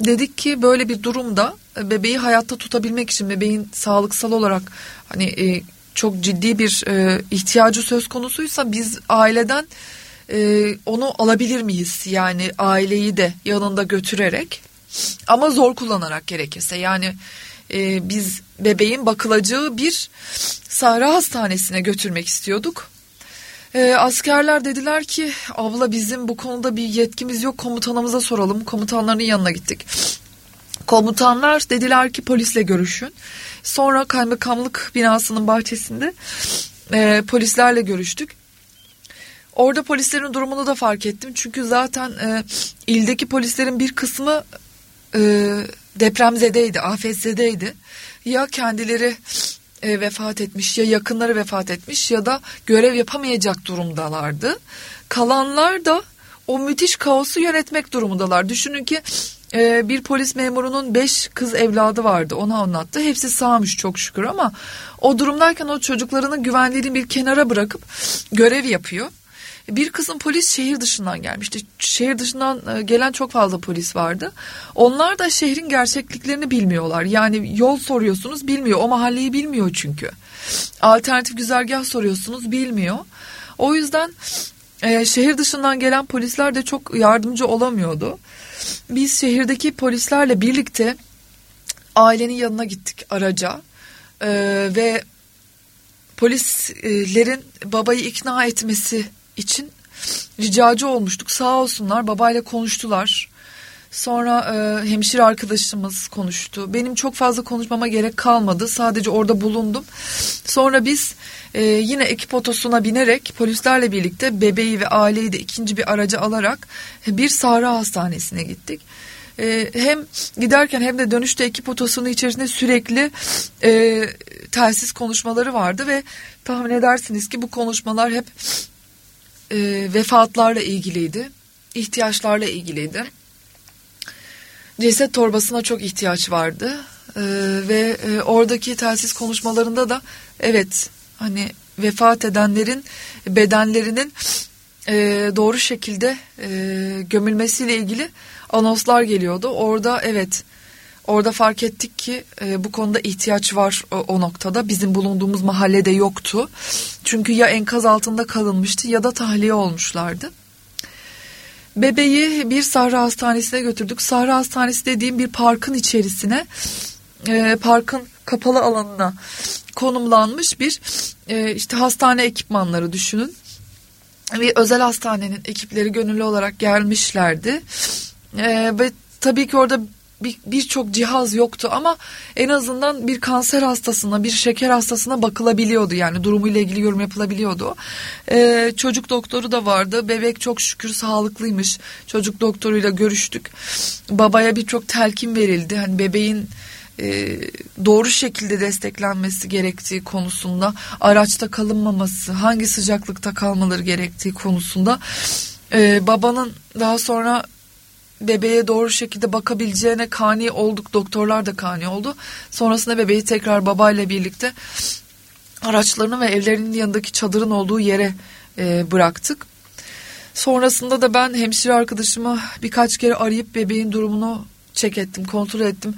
Dedik ki böyle bir durumda e, bebeği hayatta tutabilmek için bebeğin sağlıksal olarak hani e, çok ciddi bir e, ihtiyacı söz konusuysa biz aileden e, onu alabilir miyiz? Yani aileyi de yanında götürerek ama zor kullanarak gerekirse yani e, biz bebeğin bakılacağı bir Sahra Hastanesi'ne götürmek istiyorduk. E, askerler dediler ki abla bizim bu konuda bir yetkimiz yok komutanımıza soralım. Komutanların yanına gittik. Komutanlar dediler ki polisle görüşün. Sonra kaymakamlık binasının bahçesinde e, polislerle görüştük. Orada polislerin durumunu da fark ettim. Çünkü zaten e, ildeki polislerin bir kısmı e, depremzedeydi, afetzedeydi. Ya kendileri e, vefat etmiş ya yakınları vefat etmiş ya da görev yapamayacak durumdalardı. Kalanlar da o müthiş kaosu yönetmek durumundalar. Düşünün ki e, bir polis memurunun beş kız evladı vardı onu anlattı. Hepsi sağmış çok şükür ama o durumdayken o çocuklarını güvenliğini bir kenara bırakıp görev yapıyor. Bir kısım polis şehir dışından gelmişti. Şehir dışından e, gelen çok fazla polis vardı. Onlar da şehrin gerçekliklerini bilmiyorlar. Yani yol soruyorsunuz bilmiyor. O mahalleyi bilmiyor çünkü. Alternatif güzergah soruyorsunuz bilmiyor. O yüzden e, şehir dışından gelen polisler de çok yardımcı olamıyordu. Biz şehirdeki polislerle birlikte ailenin yanına gittik araca e, ve polislerin babayı ikna etmesi için ricacı olmuştuk. Sağ olsunlar babayla konuştular. Sonra e, hemşire arkadaşımız konuştu. Benim çok fazla konuşmama gerek kalmadı. Sadece orada bulundum. Sonra biz e, yine ekip otosuna binerek polislerle birlikte bebeği ve aileyi de ikinci bir aracı alarak bir Sahra Hastanesi'ne gittik. E, hem giderken hem de dönüşte ekip otosunu içerisinde sürekli e, telsiz konuşmaları vardı ve tahmin edersiniz ki bu konuşmalar hep e, vefatlarla ilgiliydi. ihtiyaçlarla ilgiliydi. Ceset torbasına çok ihtiyaç vardı. E, ve e, oradaki telsiz konuşmalarında da evet hani vefat edenlerin bedenlerinin e, doğru şekilde e, gömülmesiyle ilgili anonslar geliyordu. Orada evet Orada fark ettik ki e, bu konuda ihtiyaç var o, o noktada. Bizim bulunduğumuz mahallede yoktu. Çünkü ya enkaz altında kalınmıştı ya da tahliye olmuşlardı. Bebeği bir Sahra Hastanesi'ne götürdük. Sahra Hastanesi dediğim bir parkın içerisine, e, parkın kapalı alanına konumlanmış bir e, işte hastane ekipmanları düşünün. Bir özel hastanenin ekipleri gönüllü olarak gelmişlerdi. E, ve tabii ki orada birçok bir cihaz yoktu ama en azından bir kanser hastasına, bir şeker hastasına bakılabiliyordu. Yani durumuyla ilgili yorum yapılabiliyordu. Ee, çocuk doktoru da vardı. Bebek çok şükür sağlıklıymış. Çocuk doktoruyla görüştük. Babaya birçok telkin verildi. Hani bebeğin e, doğru şekilde desteklenmesi gerektiği konusunda, araçta kalınmaması, hangi sıcaklıkta kalmaları gerektiği konusunda e, babanın daha sonra bebeğe doğru şekilde bakabileceğine kani olduk. Doktorlar da kani oldu. Sonrasında bebeği tekrar babayla birlikte araçlarını ve evlerinin yanındaki çadırın olduğu yere e, bıraktık. Sonrasında da ben hemşire arkadaşımı birkaç kere arayıp bebeğin durumunu çek ettim, kontrol ettim.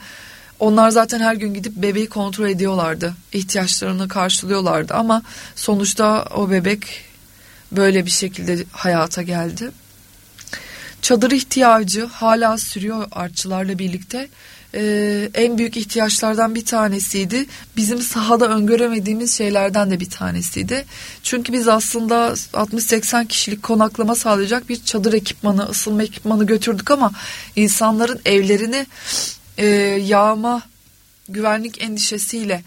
Onlar zaten her gün gidip bebeği kontrol ediyorlardı. ihtiyaçlarını karşılıyorlardı ama sonuçta o bebek böyle bir şekilde hayata geldi. Çadır ihtiyacı hala sürüyor artçılarla birlikte e, en büyük ihtiyaçlardan bir tanesiydi. Bizim sahada öngöremediğimiz şeylerden de bir tanesiydi. Çünkü biz aslında 60-80 kişilik konaklama sağlayacak bir çadır ekipmanı, ısınma ekipmanı götürdük ama insanların evlerini e, yağma güvenlik endişesiyle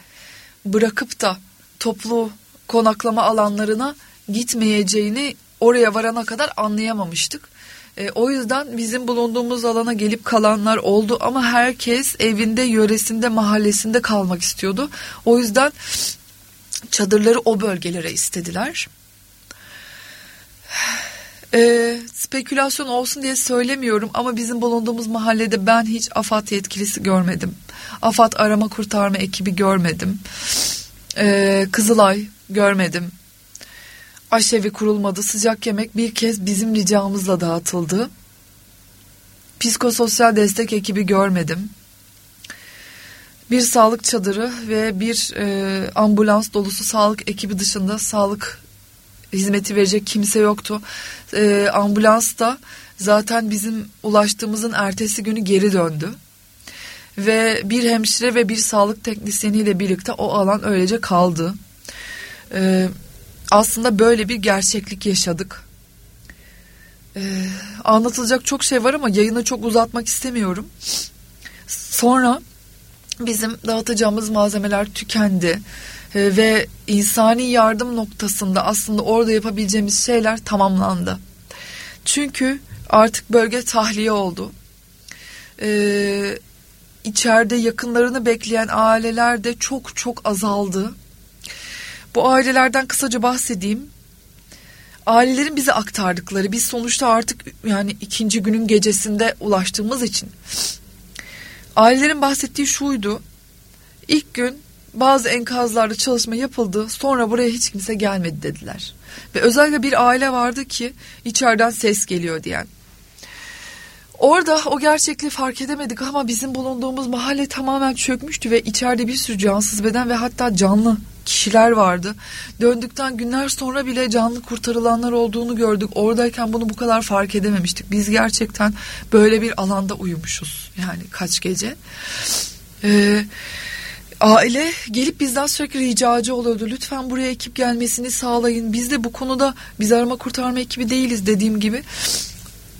bırakıp da toplu konaklama alanlarına gitmeyeceğini oraya varana kadar anlayamamıştık. E, o yüzden bizim bulunduğumuz alana gelip kalanlar oldu ama herkes evinde, yöresinde, mahallesinde kalmak istiyordu. O yüzden çadırları o bölgelere istediler. E, spekülasyon olsun diye söylemiyorum ama bizim bulunduğumuz mahallede ben hiç AFAD yetkilisi görmedim. AFAD arama kurtarma ekibi görmedim. E, Kızılay görmedim aşevi kurulmadı. Sıcak yemek bir kez bizim ricamızla dağıtıldı. Psikososyal destek ekibi görmedim. Bir sağlık çadırı ve bir e, ambulans dolusu sağlık ekibi dışında sağlık hizmeti verecek kimse yoktu. E, ambulans da zaten bizim ulaştığımızın ertesi günü geri döndü. Ve bir hemşire ve bir sağlık teknisyeniyle birlikte o alan öylece kaldı. E, aslında böyle bir gerçeklik yaşadık. Ee, anlatılacak çok şey var ama yayını çok uzatmak istemiyorum. Sonra bizim dağıtacağımız malzemeler tükendi ee, ve insani yardım noktasında aslında orada yapabileceğimiz şeyler tamamlandı. Çünkü artık bölge tahliye oldu. Ee, içeride yakınlarını bekleyen aileler de çok çok azaldı. Bu ailelerden kısaca bahsedeyim. Ailelerin bize aktardıkları biz sonuçta artık yani ikinci günün gecesinde ulaştığımız için ailelerin bahsettiği şuydu. İlk gün bazı enkazlarda çalışma yapıldı sonra buraya hiç kimse gelmedi dediler. Ve özellikle bir aile vardı ki içeriden ses geliyor diyen. Orada o gerçekliği fark edemedik ama bizim bulunduğumuz mahalle tamamen çökmüştü ve içeride bir sürü cansız beden ve hatta canlı kişiler vardı. Döndükten günler sonra bile canlı kurtarılanlar olduğunu gördük. Oradayken bunu bu kadar fark edememiştik. Biz gerçekten böyle bir alanda uyumuşuz. Yani kaç gece. Ee, aile gelip bizden sürekli ricacı oluyordu. Lütfen buraya ekip gelmesini sağlayın. Biz de bu konuda biz arama kurtarma ekibi değiliz dediğim gibi.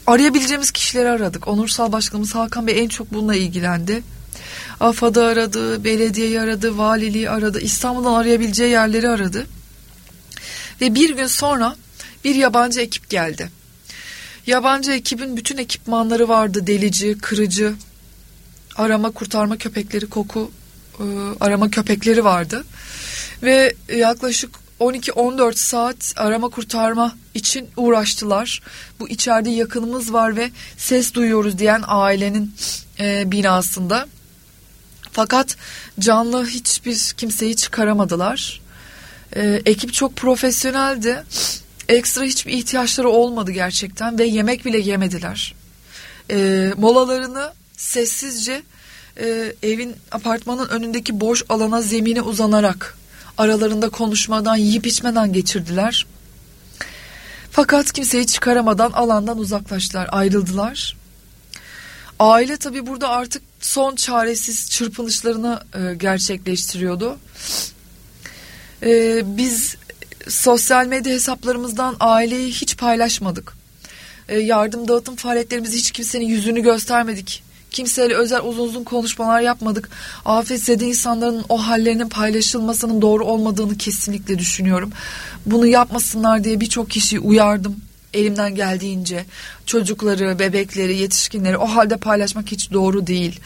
Arayabileceğimiz kişileri aradık. Onursal Başkanımız Hakan Bey en çok bununla ilgilendi. AFAD'ı aradı, belediyeyi aradı, valiliği aradı, İstanbul'dan arayabileceği yerleri aradı. Ve bir gün sonra bir yabancı ekip geldi. Yabancı ekibin bütün ekipmanları vardı. Delici, kırıcı, arama kurtarma köpekleri, koku e, arama köpekleri vardı. Ve yaklaşık 12-14 saat arama kurtarma için uğraştılar. Bu içeride yakınımız var ve ses duyuyoruz diyen ailenin e, binasında. Fakat canlı hiçbir kimseyi çıkaramadılar. Ee, ekip çok profesyoneldi. Ekstra hiçbir ihtiyaçları olmadı gerçekten ve yemek bile yemediler. Ee, molalarını sessizce e, evin apartmanın önündeki boş alana zemine uzanarak aralarında konuşmadan yiyip içmeden geçirdiler. Fakat kimseyi çıkaramadan alandan uzaklaştılar, ayrıldılar. Aile tabi burada artık son çaresiz çırpınışlarını e, gerçekleştiriyordu. E, biz sosyal medya hesaplarımızdan aileyi hiç paylaşmadık. E, yardım dağıtım faaliyetlerimizi hiç kimsenin yüzünü göstermedik. Kimseyle özel uzun uzun konuşmalar yapmadık. Afetzede insanların o hallerinin paylaşılmasının doğru olmadığını kesinlikle düşünüyorum. Bunu yapmasınlar diye birçok kişiyi uyardım elimden geldiğince çocukları, bebekleri, yetişkinleri o halde paylaşmak hiç doğru değil.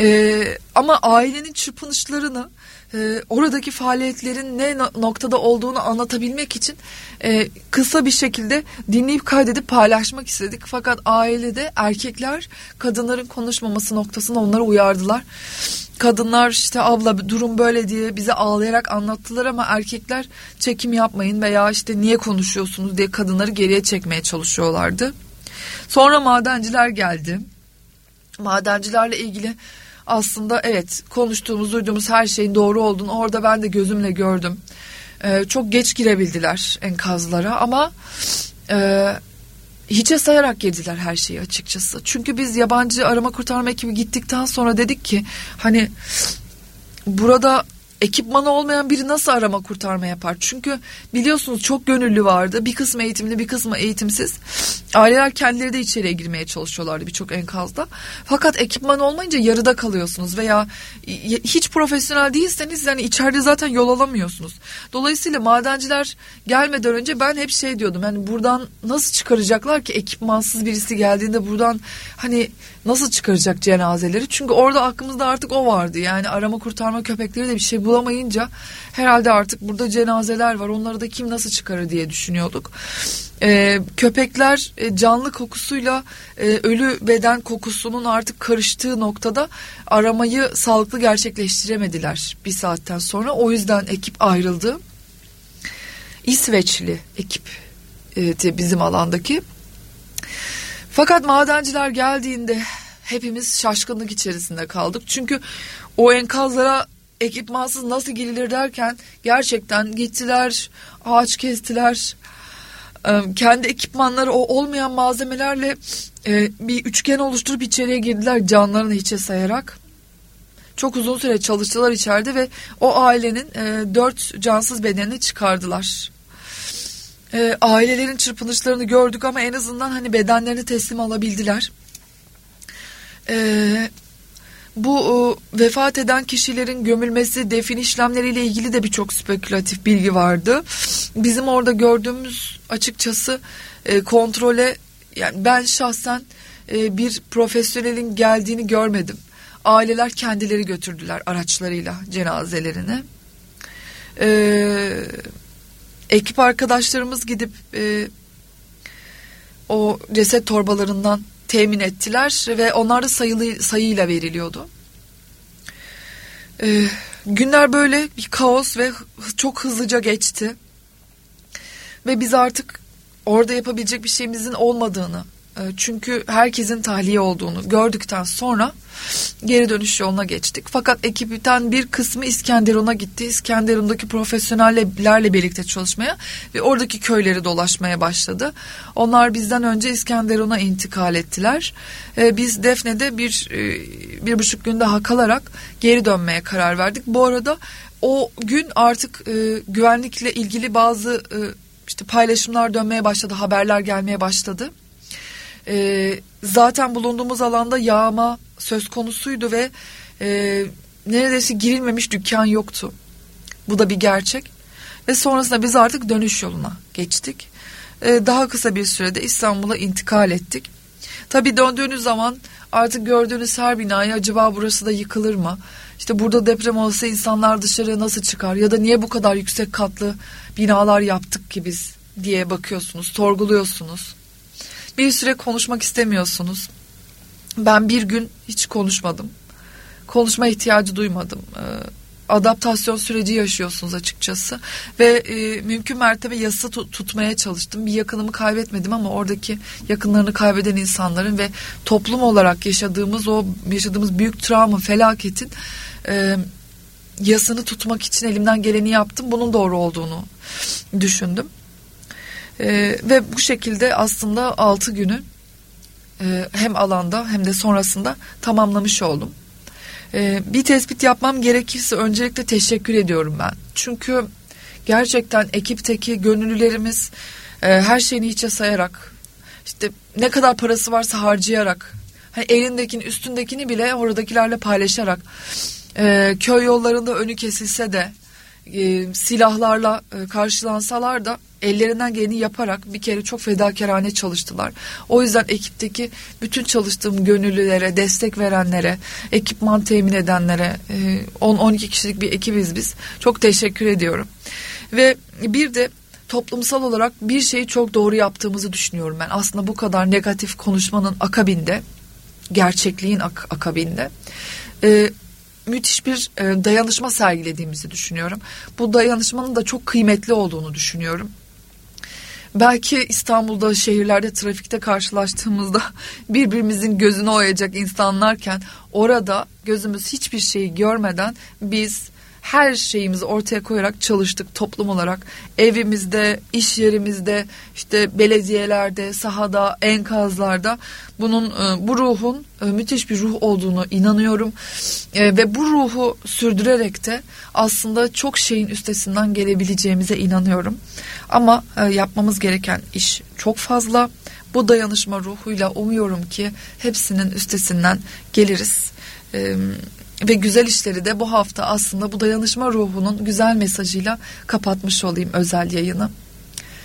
Ee, ama ailenin çırpınışlarını e, oradaki faaliyetlerin ne noktada olduğunu anlatabilmek için e, kısa bir şekilde dinleyip kaydedip paylaşmak istedik. Fakat ailede erkekler kadınların konuşmaması noktasında onları uyardılar. Kadınlar işte abla durum böyle diye bize ağlayarak anlattılar ama erkekler çekim yapmayın veya işte niye konuşuyorsunuz diye kadınları geriye çekmeye çalışıyorlardı. Sonra madenciler geldi. Madencilerle ilgili aslında evet konuştuğumuz duyduğumuz her şeyin doğru olduğunu orada ben de gözümle gördüm. Ee, çok geç girebildiler enkazlara ama e, hiçe sayarak girdiler her şeyi açıkçası. Çünkü biz yabancı arama kurtarma ekibi gittikten sonra dedik ki hani burada ekipmanı olmayan biri nasıl arama kurtarma yapar? Çünkü biliyorsunuz çok gönüllü vardı. Bir kısmı eğitimli bir kısmı eğitimsiz. Aileler kendileri de içeriye girmeye çalışıyorlardı birçok enkazda. Fakat ekipman olmayınca yarıda kalıyorsunuz veya hiç profesyonel değilseniz yani içeride zaten yol alamıyorsunuz. Dolayısıyla madenciler gelmeden önce ben hep şey diyordum. Yani buradan nasıl çıkaracaklar ki ekipmansız birisi geldiğinde buradan hani nasıl çıkaracak cenazeleri? Çünkü orada aklımızda artık o vardı. Yani arama kurtarma köpekleri de bir şey bulamayınca herhalde artık burada cenazeler var. Onları da kim nasıl çıkarır diye düşünüyorduk. Ee, köpekler e, canlı kokusuyla e, ölü beden kokusunun artık karıştığı noktada aramayı sağlıklı gerçekleştiremediler bir saatten sonra. O yüzden ekip ayrıldı. İsveçli ekip e, bizim alandaki. Fakat madenciler geldiğinde hepimiz şaşkınlık içerisinde kaldık. Çünkü o enkazlara ekipmansız nasıl girilir derken gerçekten gittiler, ağaç kestiler. Kendi ekipmanları o olmayan malzemelerle bir üçgen oluşturup içeriye girdiler canlarını hiçe sayarak. Çok uzun süre çalıştılar içeride ve o ailenin dört cansız bedenini çıkardılar e, ailelerin çırpınışlarını gördük ama en azından hani bedenlerini teslim alabildiler. E, bu e, vefat eden kişilerin gömülmesi, defin işlemleriyle ilgili de birçok spekülatif bilgi vardı. Bizim orada gördüğümüz açıkçası e, kontrole yani ben şahsen e, bir profesyonelin geldiğini görmedim. Aileler kendileri götürdüler araçlarıyla cenazelerini. Eee ekip arkadaşlarımız gidip e, o ceset torbalarından temin ettiler ve onlar da sayılı sayıyla veriliyordu. E, günler böyle bir kaos ve çok hızlıca geçti. Ve biz artık orada yapabilecek bir şeyimizin olmadığını çünkü herkesin tahliye olduğunu gördükten sonra geri dönüş yoluna geçtik. Fakat ekipten bir kısmı İskenderun'a gitti. İskenderun'daki profesyonellerle birlikte çalışmaya ve oradaki köyleri dolaşmaya başladı. Onlar bizden önce İskenderun'a intikal ettiler. E, biz Defne'de bir, e, bir buçuk gün daha kalarak geri dönmeye karar verdik. Bu arada o gün artık güvenlikle ilgili bazı işte paylaşımlar dönmeye başladı, haberler gelmeye başladı. E, zaten bulunduğumuz alanda yağma söz konusuydu ve e, neredeyse girilmemiş dükkan yoktu. Bu da bir gerçek. Ve sonrasında biz artık dönüş yoluna geçtik. E, daha kısa bir sürede İstanbul'a intikal ettik. Tabii döndüğünüz zaman artık gördüğünüz her binayı acaba burası da yıkılır mı? İşte burada deprem olsa insanlar dışarı nasıl çıkar ya da niye bu kadar yüksek katlı binalar yaptık ki biz diye bakıyorsunuz, sorguluyorsunuz. Bir süre konuşmak istemiyorsunuz. Ben bir gün hiç konuşmadım. Konuşma ihtiyacı duymadım. Ee, adaptasyon süreci yaşıyorsunuz açıkçası ve e, mümkün mertebe yası tut, tutmaya çalıştım. Bir yakınımı kaybetmedim ama oradaki yakınlarını kaybeden insanların ve toplum olarak yaşadığımız o yaşadığımız büyük travma, felaketin e, yasını tutmak için elimden geleni yaptım. Bunun doğru olduğunu düşündüm. E, ve bu şekilde aslında 6 günü e, hem alanda hem de sonrasında tamamlamış oldum. E, bir tespit yapmam gerekirse öncelikle teşekkür ediyorum ben. Çünkü gerçekten ekipteki gönüllülerimiz e, her şeyini hiçe sayarak işte ne kadar parası varsa harcayarak hani elindekini üstündekini bile oradakilerle paylaşarak e, köy yollarında önü kesilse de e, silahlarla e, karşılansalar da ellerinden geleni yaparak bir kere çok fedakarane çalıştılar. O yüzden ekipteki bütün çalıştığım gönüllülere, destek verenlere, ekipman temin edenlere, 10-12 e, kişilik bir ekibiz biz. Çok teşekkür ediyorum. Ve bir de toplumsal olarak bir şeyi çok doğru yaptığımızı düşünüyorum ben. Aslında bu kadar negatif konuşmanın akabinde, gerçekliğin ak- akabinde e, müthiş bir e, dayanışma sergilediğimizi düşünüyorum. Bu dayanışmanın da çok kıymetli olduğunu düşünüyorum. Belki İstanbul'da şehirlerde trafikte karşılaştığımızda birbirimizin gözünü oyacak insanlarken orada gözümüz hiçbir şeyi görmeden biz her şeyimizi ortaya koyarak çalıştık toplum olarak. Evimizde, iş yerimizde, işte belediyelerde, sahada, enkazlarda bunun e, bu ruhun e, müthiş bir ruh olduğunu inanıyorum. E, ve bu ruhu sürdürerek de aslında çok şeyin üstesinden gelebileceğimize inanıyorum. Ama yapmamız gereken iş çok fazla. Bu dayanışma ruhuyla umuyorum ki hepsinin üstesinden geliriz. Ve güzel işleri de bu hafta aslında bu dayanışma ruhunun güzel mesajıyla kapatmış olayım özel yayını.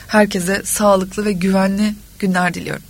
Herkese sağlıklı ve güvenli günler diliyorum.